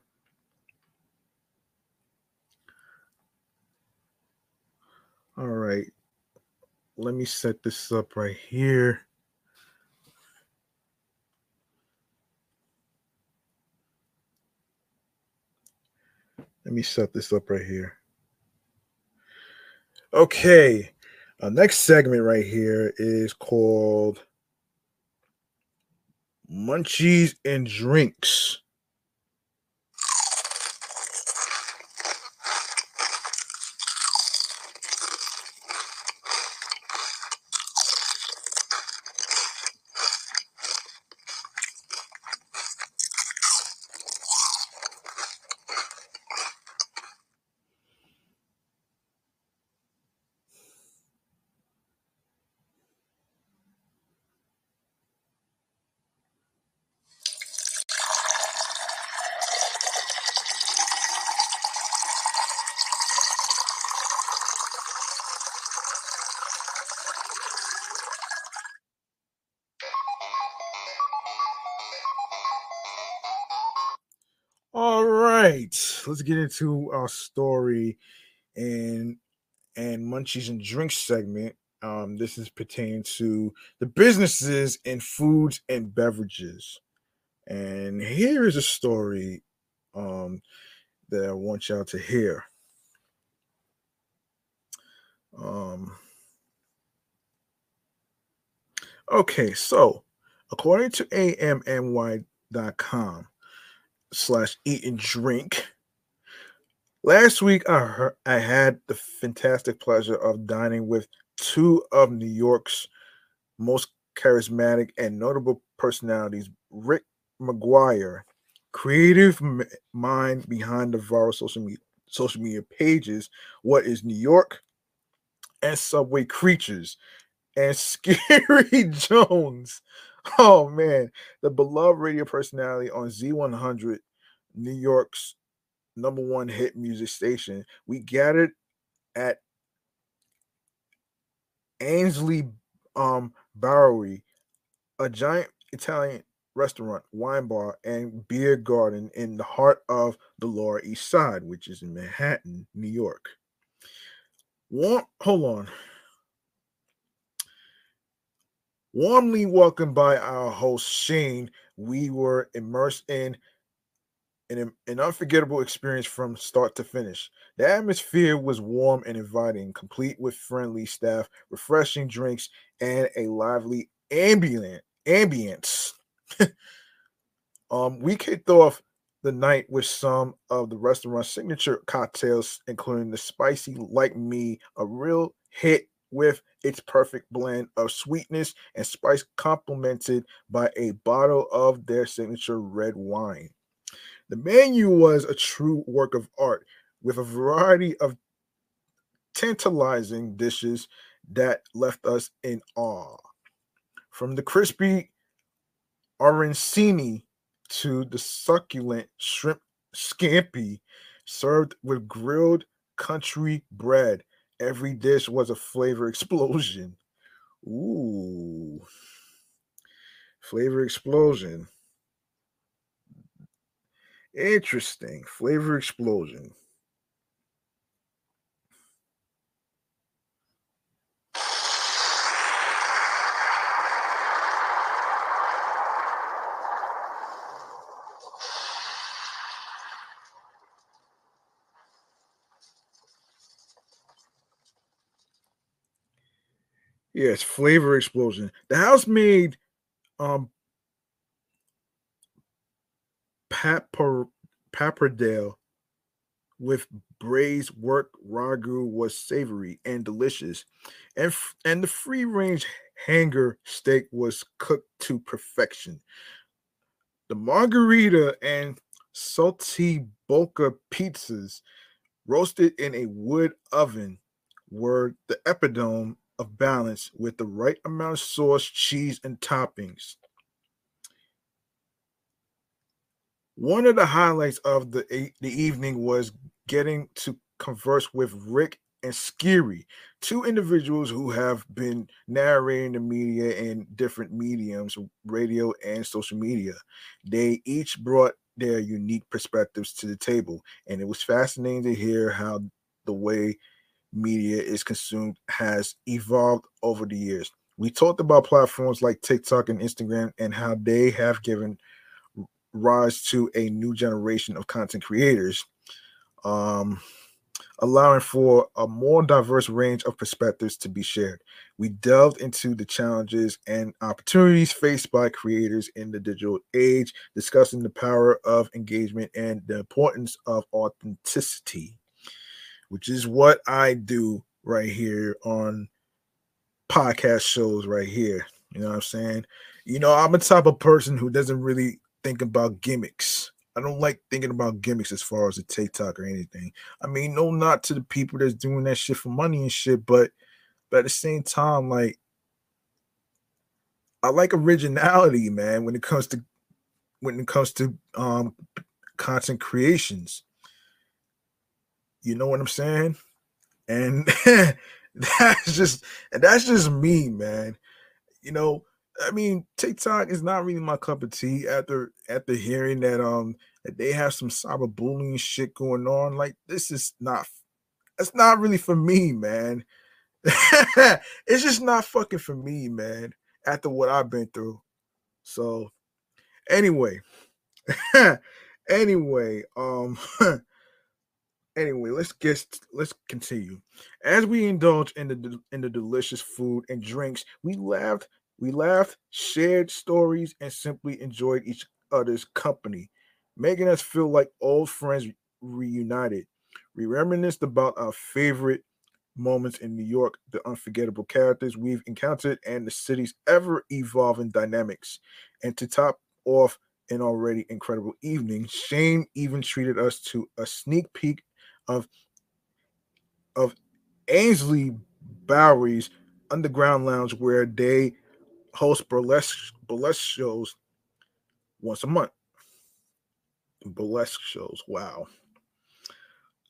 All right. Let me set this up right here. Let me set this up right here. Okay. Our next segment right here is called Munchies and Drinks. Get into our story and and munchies and drinks segment. Um, this is pertaining to the businesses in foods and beverages. And here is a story um, that I want y'all to hear. Um, okay, so according to AMNY.com, slash eat and drink. Last week, I heard, I had the fantastic pleasure of dining with two of New York's most charismatic and notable personalities, Rick McGuire, creative mind behind the viral social media social media pages, What is New York, and Subway Creatures, and Skeery Jones, Oh man, the beloved radio personality on Z100, New York's number one hit music station. We gathered at Ainsley um Bowery, a giant Italian restaurant, wine bar, and beer garden in the heart of the Lower East Side, which is in Manhattan, New York. One, hold on. Warmly welcomed by our host Shane, we were immersed in an, an unforgettable experience from start to finish. The atmosphere was warm and inviting, complete with friendly staff, refreshing drinks, and a lively ambient ambience. um, we kicked off the night with some of the restaurant's signature cocktails, including the spicy like me, a real hit with its perfect blend of sweetness and spice, complemented by a bottle of their signature red wine. The menu was a true work of art with a variety of tantalizing dishes that left us in awe. From the crispy arancini to the succulent shrimp scampi served with grilled country bread Every dish was a flavor explosion. Ooh. Flavor explosion. Interesting. Flavor explosion. Yes, flavor explosion. The house made um pappardelle with braised work ragu was savory and delicious, and and the free range hanger steak was cooked to perfection. The margarita and salty boca pizzas roasted in a wood oven, were the epitome of balance with the right amount of sauce, cheese, and toppings. One of the highlights of the the evening was getting to converse with Rick and Skeery, two individuals who have been narrating the media in different mediums, radio and social media. They each brought their unique perspectives to the table, and it was fascinating to hear how the way media is consumed has evolved over the years. We talked about platforms like TikTok and Instagram and how they have given rise to a new generation of content creators, um, allowing for a more diverse range of perspectives to be shared. We delved into the challenges and opportunities faced by creators in the digital age, discussing the power of engagement and the importance of authenticity which is what I do right here on podcast shows right here. You know what I'm saying? You know, I'm a type of person who doesn't really think about gimmicks. I don't like thinking about gimmicks as far as a TikTok or anything. I mean, no, not to the people that's doing that shit for money and shit, but but at the same time, like I like originality, man, when it comes to when it comes to um content creations. You know what I'm saying? And that's just and that's just me, man. You know, I mean, TikTok is not really my cup of tea after after hearing that um that they have some cyberbullying shit going on. Like this is not that's not really for me, man. it's just not fucking for me, man. After what I've been through. So anyway, anyway, um anyway, let's get let's continue. As we indulge in the in the delicious food and drinks, we laughed, we laughed, shared stories, and simply enjoyed each other's company, making us feel like old friends reunited. We reminisced about our favorite moments in New York, the unforgettable characters we've encountered, and the city's ever evolving dynamics. And to top off an already incredible evening, Shane even treated us to a sneak peek of of Ainsley Bowery's underground lounge where they host burlesque burlesque shows once a month. Burlesque shows. Wow.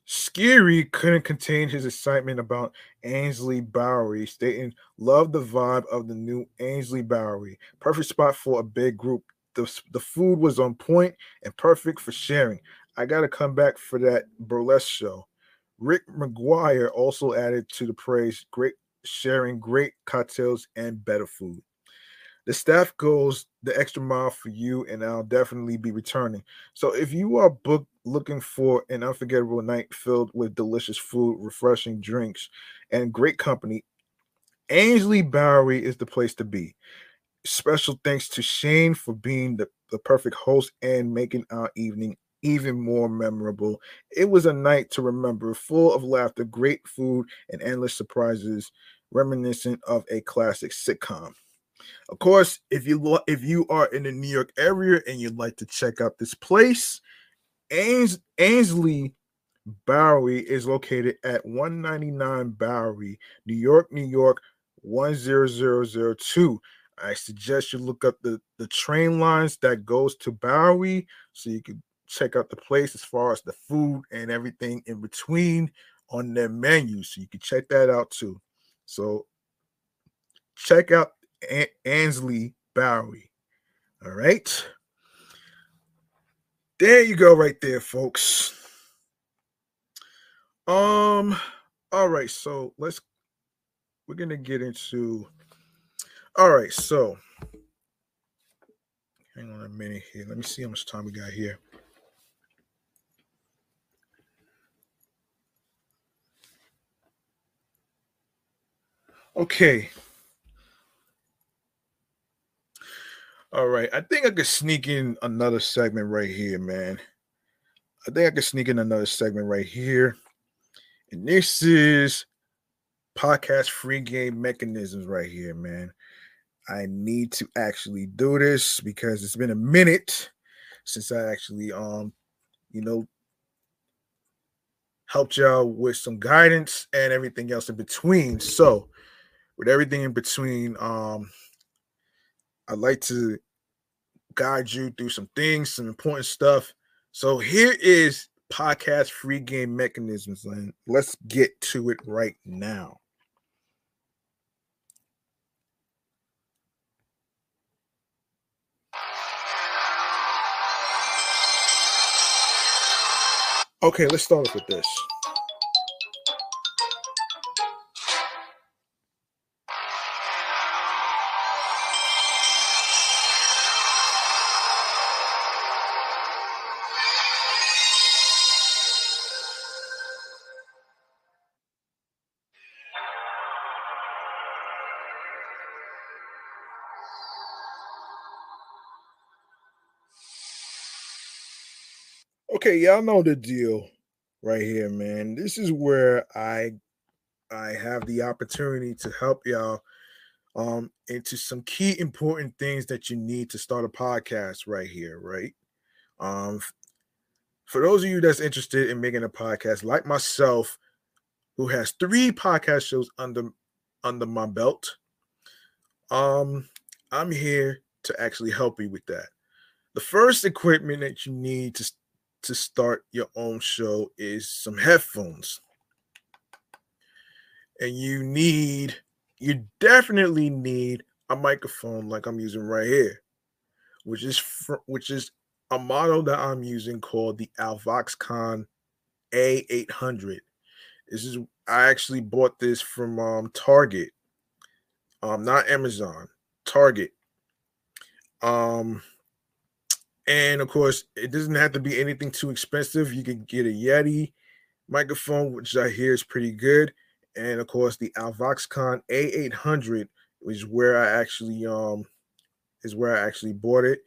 Skeery couldn't contain his excitement about Ainsley Bowery, stating, Love the vibe of the new Ainsley Bowery. Perfect spot for a big group. The, the food was on point and perfect for sharing. I got to come back for that burlesque show. Rick McGuire also added to the praise, great sharing great cocktails and better food. The staff goes the extra mile for you, and I'll definitely be returning. So, if you are booked looking for an unforgettable night filled with delicious food, refreshing drinks, and great company, Ainsley Bowery is the place to be. Special thanks to Shane for being the, the perfect host and making our evening even more memorable. It was a night to remember, full of laughter, great food, and endless surprises, reminiscent of a classic sitcom. Of course, if you lo- if you are in the New York area and you'd like to check out this place, Ains- Ainsley Bowery is located at 199 Bowery, New York, New York 10002. I suggest you look up the, the train lines that goes to Bowery so you can check out the place as far as the food and everything in between on their menu. So you can check that out too. So check out An- Ainsley Bowery. All right. There you go, right there, folks. Um, all right, so let's we're gonna get into all right, so hang on a minute here. Let me see how much time we got here. Okay. All right. I think I could sneak in another segment right here, man. I think I could sneak in another segment right here. And this is podcast free game mechanisms right here, man. I need to actually do this because it's been a minute since I actually um you know helped y'all with some guidance and everything else in between. So, with everything in between, um, I'd like to guide you through some things, some important stuff. So here is podcast free game mechanisms, and let's get to it right now. Okay, let's start off with this. Y'all know the deal right here, man. This is where I I have the opportunity to help y'all um into some key important things that you need to start a podcast right here, right? Um for those of you that's interested in making a podcast like myself who has 3 podcast shows under under my belt, um I'm here to actually help you with that. The first equipment that you need to to start your own show is some headphones. And you need, you definitely need a microphone like I'm using right here, which is fr- which is a model that I'm using called the Alvoxcon A800. This is I actually bought this from um, Target, um, not Amazon, Target. Um, and of course, it doesn't have to be anything too expensive. You can get a Yeti microphone, which I hear is pretty good. And of course, the Alvoxcon A800 is where I actually um is where I actually bought it.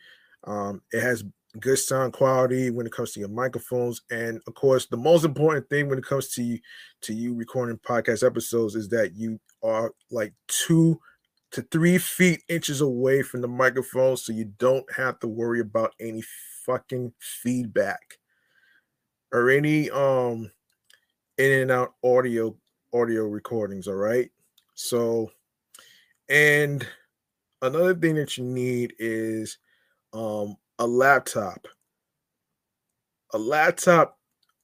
Um, it has good sound quality when it comes to your microphones, and of course, the most important thing when it comes to you to you recording podcast episodes is that you are like two to three feet inches away from the microphone so you don't have to worry about any fucking feedback or any um in and out audio audio recordings all right? So and another thing that you need is um a laptop. A laptop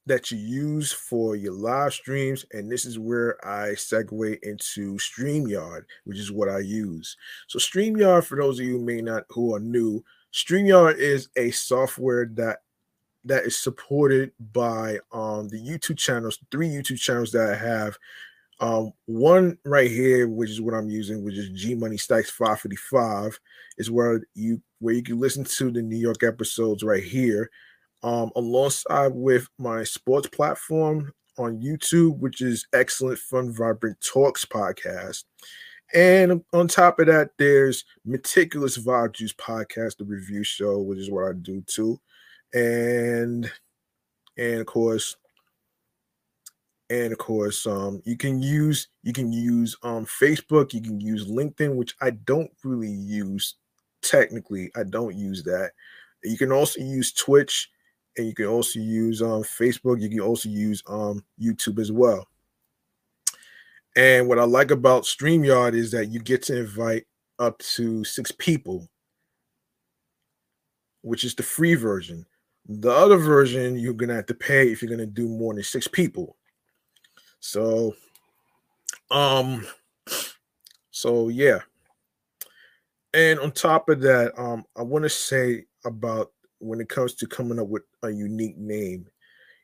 that you use for your live streams. And this is where I segue into StreamYard, which is what I use. So, StreamYard, for those of you who may not who are new, StreamYard is a software that that is supported by um the YouTube channels, three YouTube channels that I have. Um, one right here, which is what I'm using, which is G Money Stacks 555, is where you where you can listen to the New York episodes right here um, alongside with my sports platform on YouTube, which is Excellent Fun Vibrant Talks podcast. And on top of that, there's Meticulous Vibe Juice podcast, the review show, which is what I do too. And and of course, and of course, um, you can use you can use um Facebook, you can use LinkedIn, which I don't really use technically. I don't use that. You can also use Twitch and you can also use um, Facebook. You can also use um, YouTube as well. And what I like about StreamYard is that you get to invite up to six people, which is the free version. The other version, you're going to have to pay if you're going to do more than six people. So, um, so yeah. And on top of that, um, I want to say about when it comes to coming up with a unique name.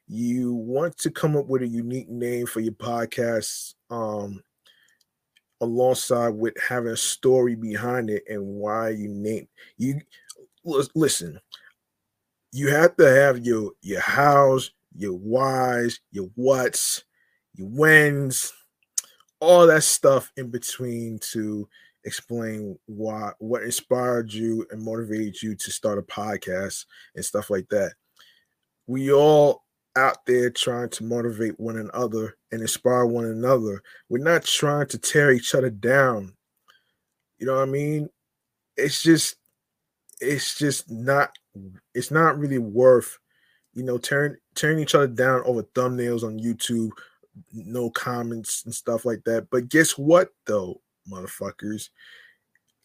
You want to come up with a unique name for your podcast um, alongside with having a story behind it and why you name you listen you have to have your your hows your whys your whats your whens all that stuff in between to explain why what inspired you and motivated you to start a podcast and stuff like that. We all out there trying to motivate one another and inspire one another. We're not trying to tear each other down. You know what I mean? It's just it's just not it's not really worth you know, tearing tearing each other down over thumbnails on YouTube, no comments and stuff like that. But guess what though, motherfuckers?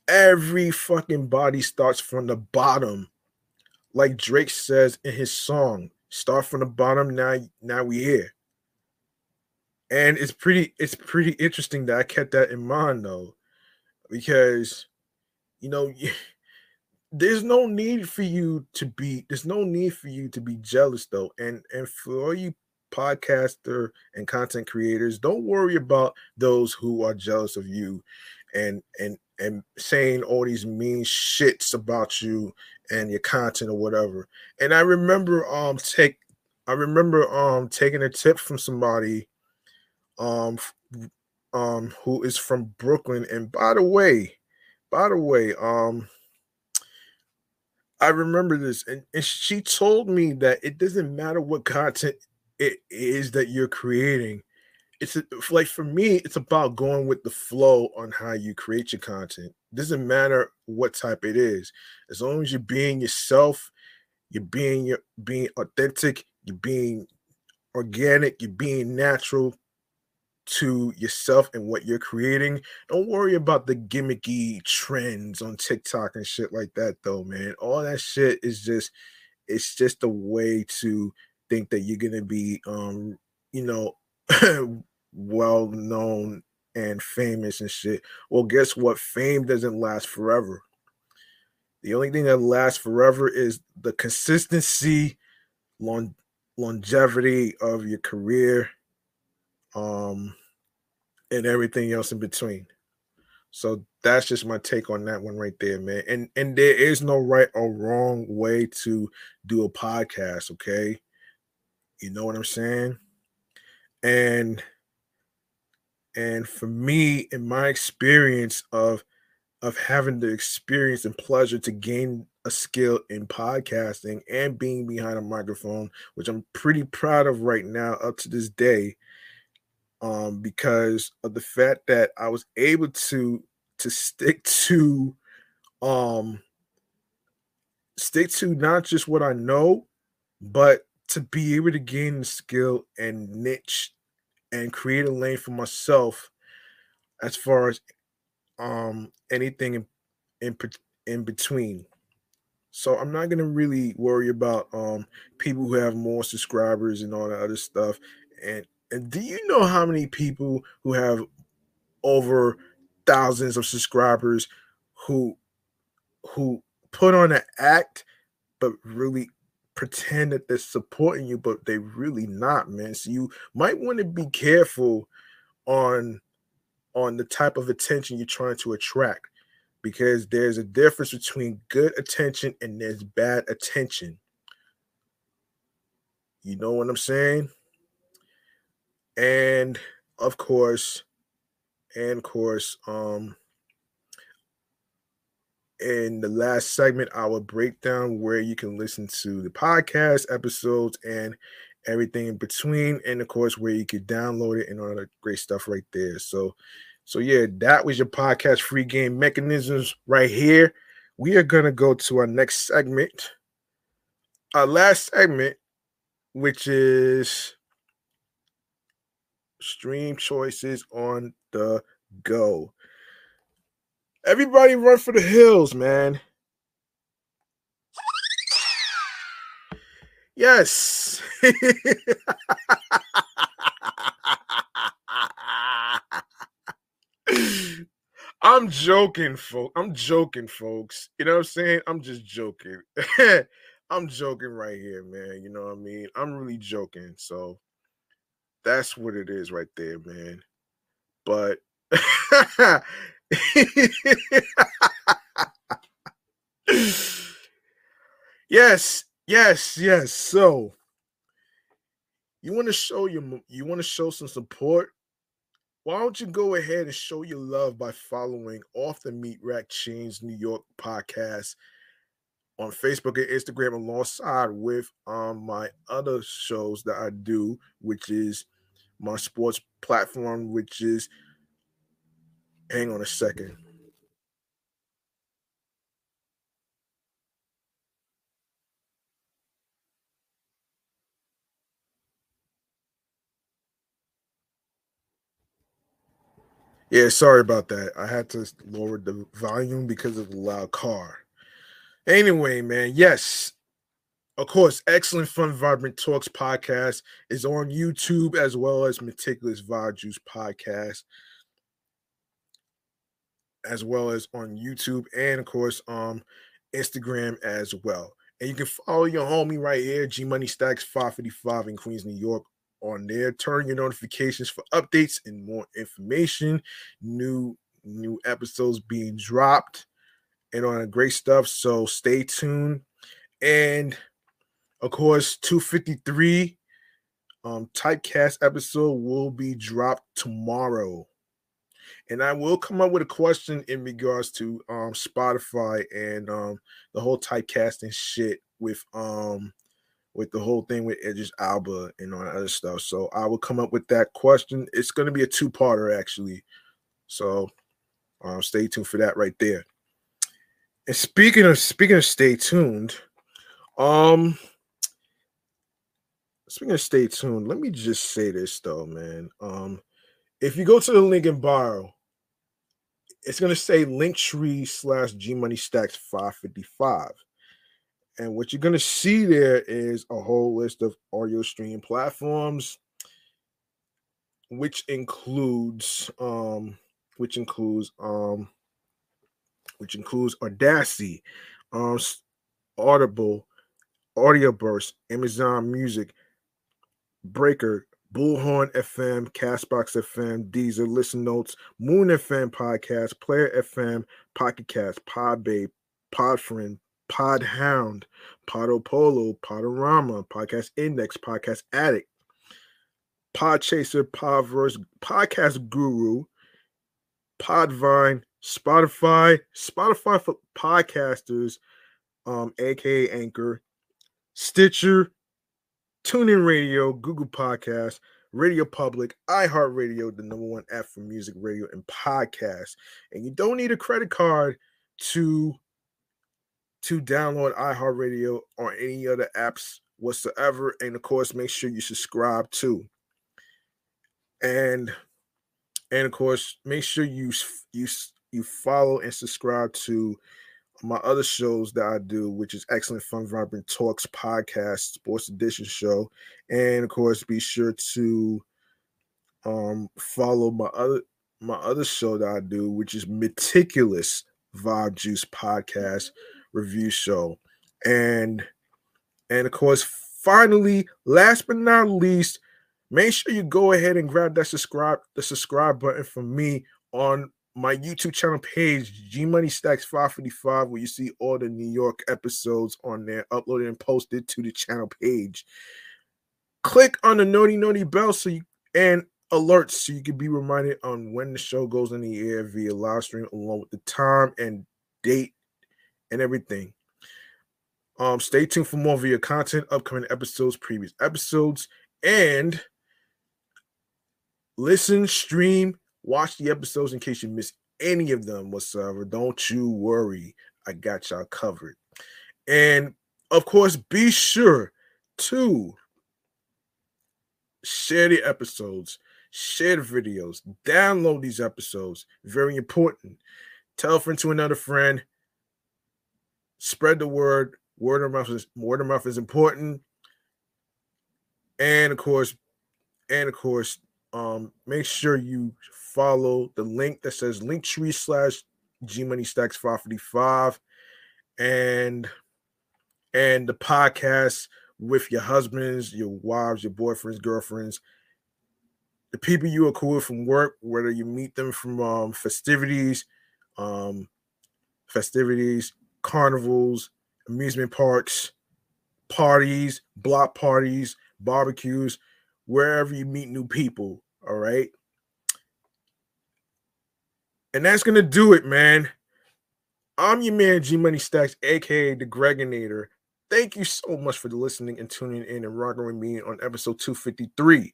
Every fucking body starts from the bottom. Like Drake says in his song, start from the bottom, now now we here. And it's pretty it's pretty interesting that I kept that in mind though. Because you know, there's no need for you to be there's no need for you to be jealous though and and for all you podcaster and content creators don't worry about those who are jealous of you and and and saying all these mean shits about you and your content or whatever. And i remember um take i remember um taking a tip from somebody um um who is from brooklyn. And by the way by the way um I remember this, and, and she told me that it doesn't matter what content it is that you're creating. It's like for me, it's about going with the flow on how you create your content. It doesn't matter what type it is, as long as you're being yourself, you're being your being authentic, you're being organic, you're being natural to yourself and what you're creating. Don't worry about the gimmicky trends on TikTok and shit like that, though, man. All that shit is just it's just a way to think that you're gonna be um, you know, well known and famous and shit. Well, guess what? Fame doesn't last forever. The only thing that lasts forever is the consistency, long, longevity of your career, um, and everything else in between. So that's just my take on that one right there, man. And and there is no right or wrong way to do a podcast, okay? You know what I'm saying? And and for me, in my experience of of having the experience and pleasure to gain a skill in podcasting and being behind a microphone, which I'm pretty proud of right now up to this day, um, because of the fact that I was able to to stick to um stick to not just what I know, but to be able to gain the skill and niche and create a lane for myself as far as um anything in in, in between. So I'm not gonna really worry about um people who have more subscribers and all that other stuff. And and do you know how many people who have over thousands of subscribers who who put on an act but really pretend that they're supporting you but they really not man. So you might want to be careful on on the type of attention you're trying to attract because there's a difference between good attention and there's bad attention. You know what i'm saying? And of course and of course um in the last segment i will break down where you can listen to the podcast episodes and everything in between and of course where you could download it and all the great stuff right there. So so yeah that was your podcast free game mechanisms right here. We are to go to our next segment. Our last segment which is stream choices on the go. Everybody run for the hills, man. Yes. I'm joking, folks. I'm joking, folks. You know what I'm saying? I'm just joking. I'm joking right here, man. You know what I mean? I'm really joking. So that's what it is right there, man. But yes, yes, yes. So you want to show your you want to show some support. Why don't you go ahead and show your love by following Off the Meat Rack Chainz New York podcast on Facebook and Instagram alongside with um my other shows that I do, which is my sports platform, which is Hang on a second. Yeah, sorry about that. I had to lower the volume because of the loud car. Anyway, man, yes. Of course, excellent fun, vibrant talks podcast is on YouTube as well as Meticulous Vibe Juice podcast as well as on YouTube and of course um Instagram as well. And you can follow your homie right here, G Money Stacks 555 in Queens, New York, on there. Turn your notifications for updates and more information, new new episodes being dropped, and on great stuff. So stay tuned. And of course, 253 um typecast episode will be dropped tomorrow. And I will come up with a question in regards to um Spotify and um the whole typecasting shit with um with the whole thing with Idris Elba and all that other stuff. So I will come up with that question. It's going to be a two-parter actually. So um, stay tuned for that right there. And speaking of speaking of stay tuned, um, speaking of stay tuned, let me just say this though, man. Um, if you go to the link in bio, it's gonna say linktree slash G Money Stacks 555. And what you're gonna see there is a whole list of audio streaming platforms, which includes um, which includes um, which includes Audacity, um, Audible, audio Audioburst, Amazon Music, Breaker, Bullhorn FM, Castbox FM, Deezer, Listen Notes, Moon FM Podcast, Player FM, Pocket Cast, Podbay, Podfriend, Podhound, Podopolo, Podorama, Podcast Index, Podcast Addict, Podchaser, Podverse, Podcast Guru, Podvine, Spotify, Spotify for podcasters, um, aka Anchor, Stitcher, TuneIn Radio, Google Podcast, Radio Public, iHeartRadio, the number one app for music, radio, and podcast. And you don't need a credit card to to download iHeartRadio or any other apps whatsoever. And of course, make sure you subscribe too. And and of course, make sure you you you follow and subscribe to my other shows that I do, which is Excellent Fun Vibrant Talks podcast, Sports Edition show, and of course, be sure to um follow my other my other show that I do, which is Meticulous Vibe Juice podcast review show. And and of course, finally, last but not least, make sure you go ahead and grab that subscribe the subscribe button for me on my YouTube channel page, G Money Stacks 555, where you see all the New York episodes on there, uploaded and posted to the channel page. Click on the naughty naughty bell so you and alerts so you can be reminded on when the show goes in the air via live stream along with the time and date and everything. Um, stay tuned for more video content, upcoming episodes, previous episodes, and listen, stream, watch the episodes in case you miss any of them whatsoever. Don't you worry, I got y'all covered. And of course, be sure to share the episodes, share the videos, download these episodes. Very important. Tell a friend to another friend spread the word. Word of mouth is word of mouth is important. And of course, and of course, um, make sure you follow the link that says linktree slash G Money Stacks 555 and and the podcast with your husbands, your wives, your boyfriends, girlfriends, the people you are cool with from work, whether you meet them from um, festivities, um, festivities, carnivals, amusement parks, parties, block parties, barbecues, wherever you meet new people. All right. And that's going to do it, man. I'm your man, G Money Stacks, aka the Gregonator. Thank you so much for listening and tuning in and rocking with me on episode 253,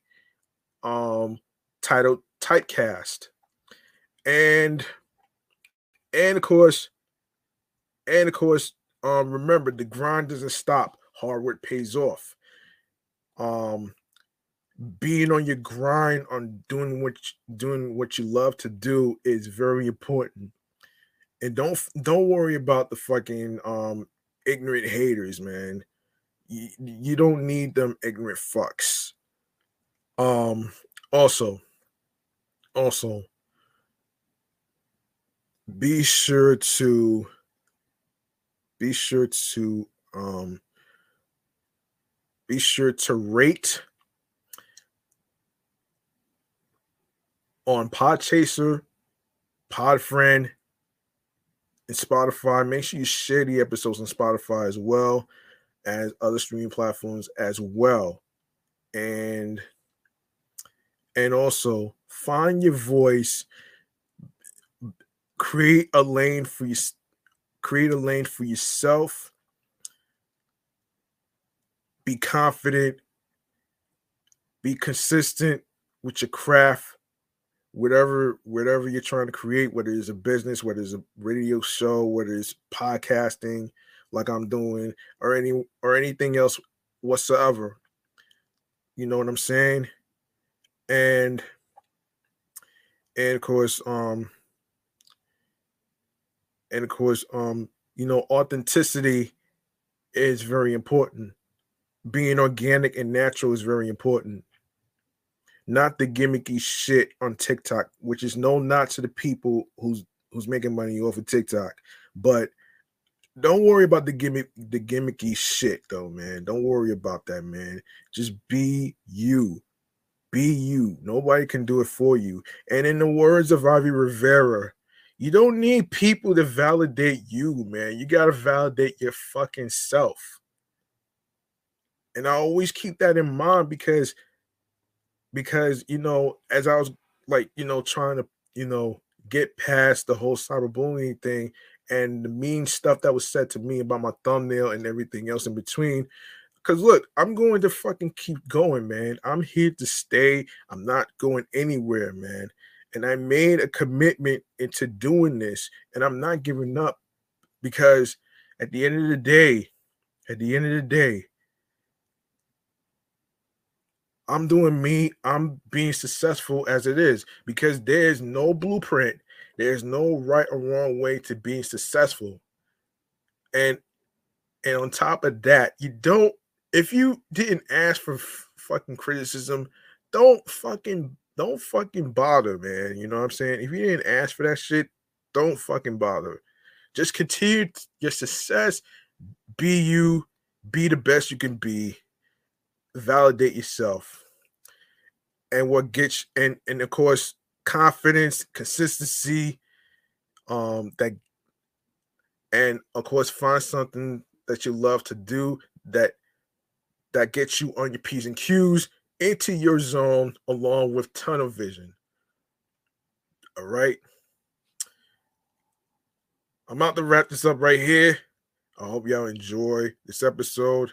um, titled Typecast. And and of course, and of course, um, remember the grind doesn't stop. Hard work pays off. Um, being on your grind on doing what doing what you love to do is very important. And don't don't worry about the fucking um ignorant haters, man. You, you don't need them ignorant fucks. Um also also be sure to be sure to um be sure to rate on Podchaser, Podfriend, and Spotify. Make sure you share the episodes on Spotify as well as other streaming platforms as well. And and also find your voice create a lane for you create a lane for yourself be confident be consistent with your craft whatever whatever you're trying to create whether it's a business whether it's a radio show whether it's podcasting like i'm doing or any or anything else whatsoever. You know what i'm saying? And and of course um and of course um you know authenticity is very important. Being organic and natural is very important not the gimmicky shit on tiktok which is no not to the people who's who's making money off of tiktok but don't worry about the gimmick the gimmicky shit though man. Don't worry about that man. Just be you. Be you. Nobody can do it for you. And in the words of Ivy Rivera you don't need people to validate you, man. You got to validate your fucking self. And I always keep that in mind because because you know, as I was like, you know, trying to, you know, get past the whole cyberbullying thing and the mean stuff that was said to me about my thumbnail and everything else in between. Because look, I'm going to fucking keep going, man. I'm here to stay. I'm not going anywhere, man and I made a commitment into doing this, and I'm not giving up because at the end of the day, at the end of the day, I'm doing me, I'm being successful as it is because there's no blueprint, there's no right or wrong way to being successful. And and on top of that, you don't if you didn't ask for f- fucking criticism, don't fucking don't fucking bother, man. You know what I'm saying? If you didn't ask for that shit, don't fucking bother. Just continue your success. Be you. Be the best you can be. Validate yourself. And what gets and and of course confidence, consistency, um, that and of course find something that you love to do that that gets you on your P's and Q's into your zone along with tunnel vision. All right. I'm about to wrap this up right here. I hope y'all enjoy this episode.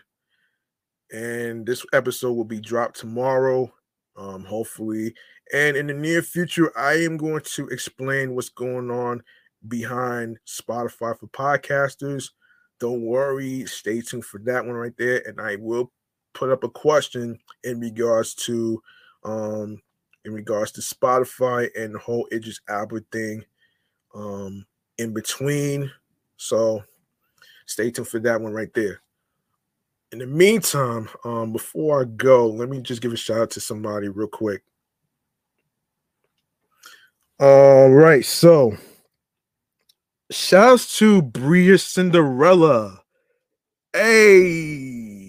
And this episode will be dropped tomorrow, um, hopefully. And in the near future, I am going to explain what's going on behind Spotify for podcasters. Don't worry, stay tuned for that one right there. And I will put up a question in regards to um in regards to Spotify and the whole Idris Elba thing um in between. So stay tuned for that one right there. In the meantime, um, before I go, let me just give a shout out to somebody real quick. All right, so shouts to Bria Cinderella. Hey,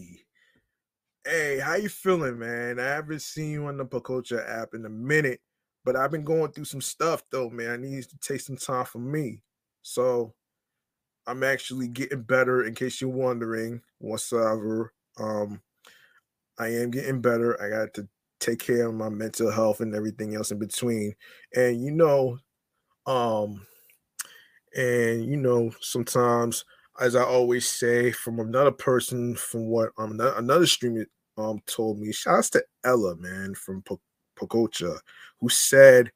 Hey, how you feeling, man? I haven't seen you on the Pococha app in a minute, but I've been going through some stuff though, man. I need to take some time for me. So I'm actually getting better in case you're wondering whatsoever. Um I am getting better. I got to take care of my mental health and everything else in between. And you know, um, and you know, sometimes as I always say, from another person, from what um another streamer um told me. Shouts to Ella, man, from Pococha, who said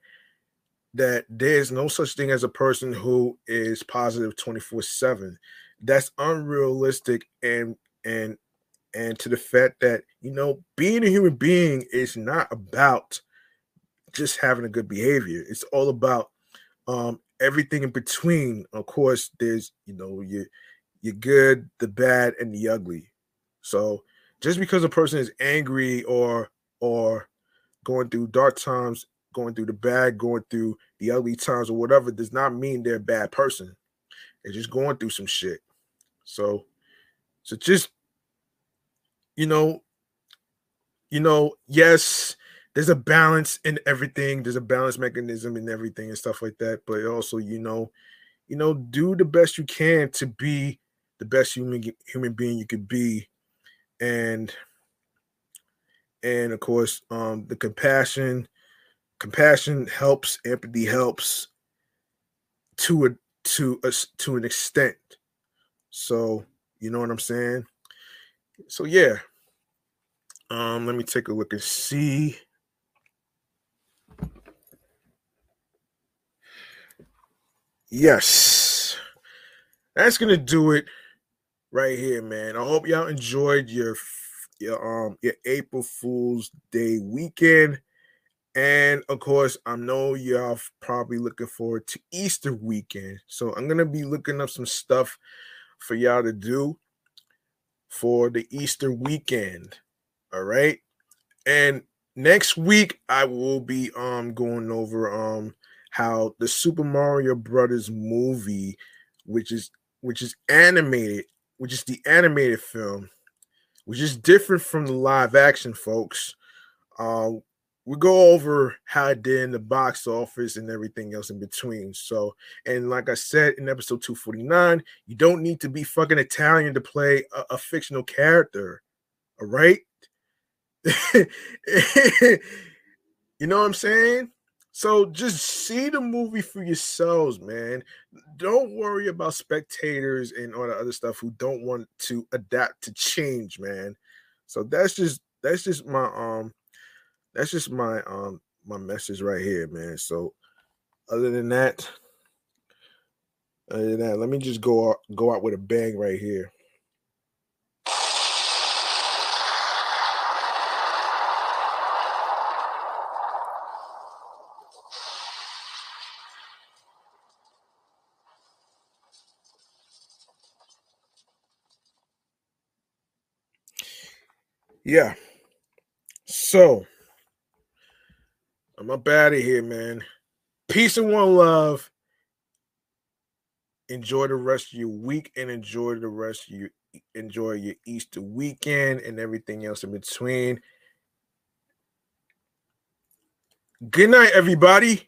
that there's no such thing as a person who is positive 24-7. That's unrealistic and and and to the fact that you know being a human being is not about just having a good behavior. It's all about um everything in between. Of course there's you know you you're good the bad and the ugly. So just because a person is angry or or going through dark times going through the bad going through the ugly times or whatever does not mean they're a bad person they're just going through some shit so so just you know, you know, yes, there's a balance in everything. There's a balance mechanism in everything and stuff like that. But also, you know, you know, do the best you can to be the best human human being you could be, and and of course, um, the compassion, compassion helps, empathy helps to a to a to an extent. So you know what I'm saying so yeah. Um, let me take a look and see. Yes. That's gonna do it right here, man. I hope y'all enjoyed your your um your April Fool's Day weekend. And of course, I know y'all probably looking forward to Easter weekend. So I'm gonna be looking up some stuff for y'all to do for the Easter weekend. All right. And next week I will be um going over um how the Super Mario Brothers movie, which is which is animated, which is the animated film, which is different from the live action, folks. Uh, we go over how it did in the box office and everything else in between. So, and like I said in episode 249, you don't need to be fucking Italian to play a, a fictional character. All right. you know what I'm saying? So just see the movie for yourselves, man. Don't worry about spectators and all the other stuff who don't want to adapt to change, man. So that's just that's just my um that's just my um my message right here, man. So other than that, other than that, let me just go out go out with a bang right here. Yeah. So I'm up out of here, man. Peace and one love. Enjoy the rest of your week and enjoy the rest of your enjoy your Easter weekend and everything else in between. Good night, everybody.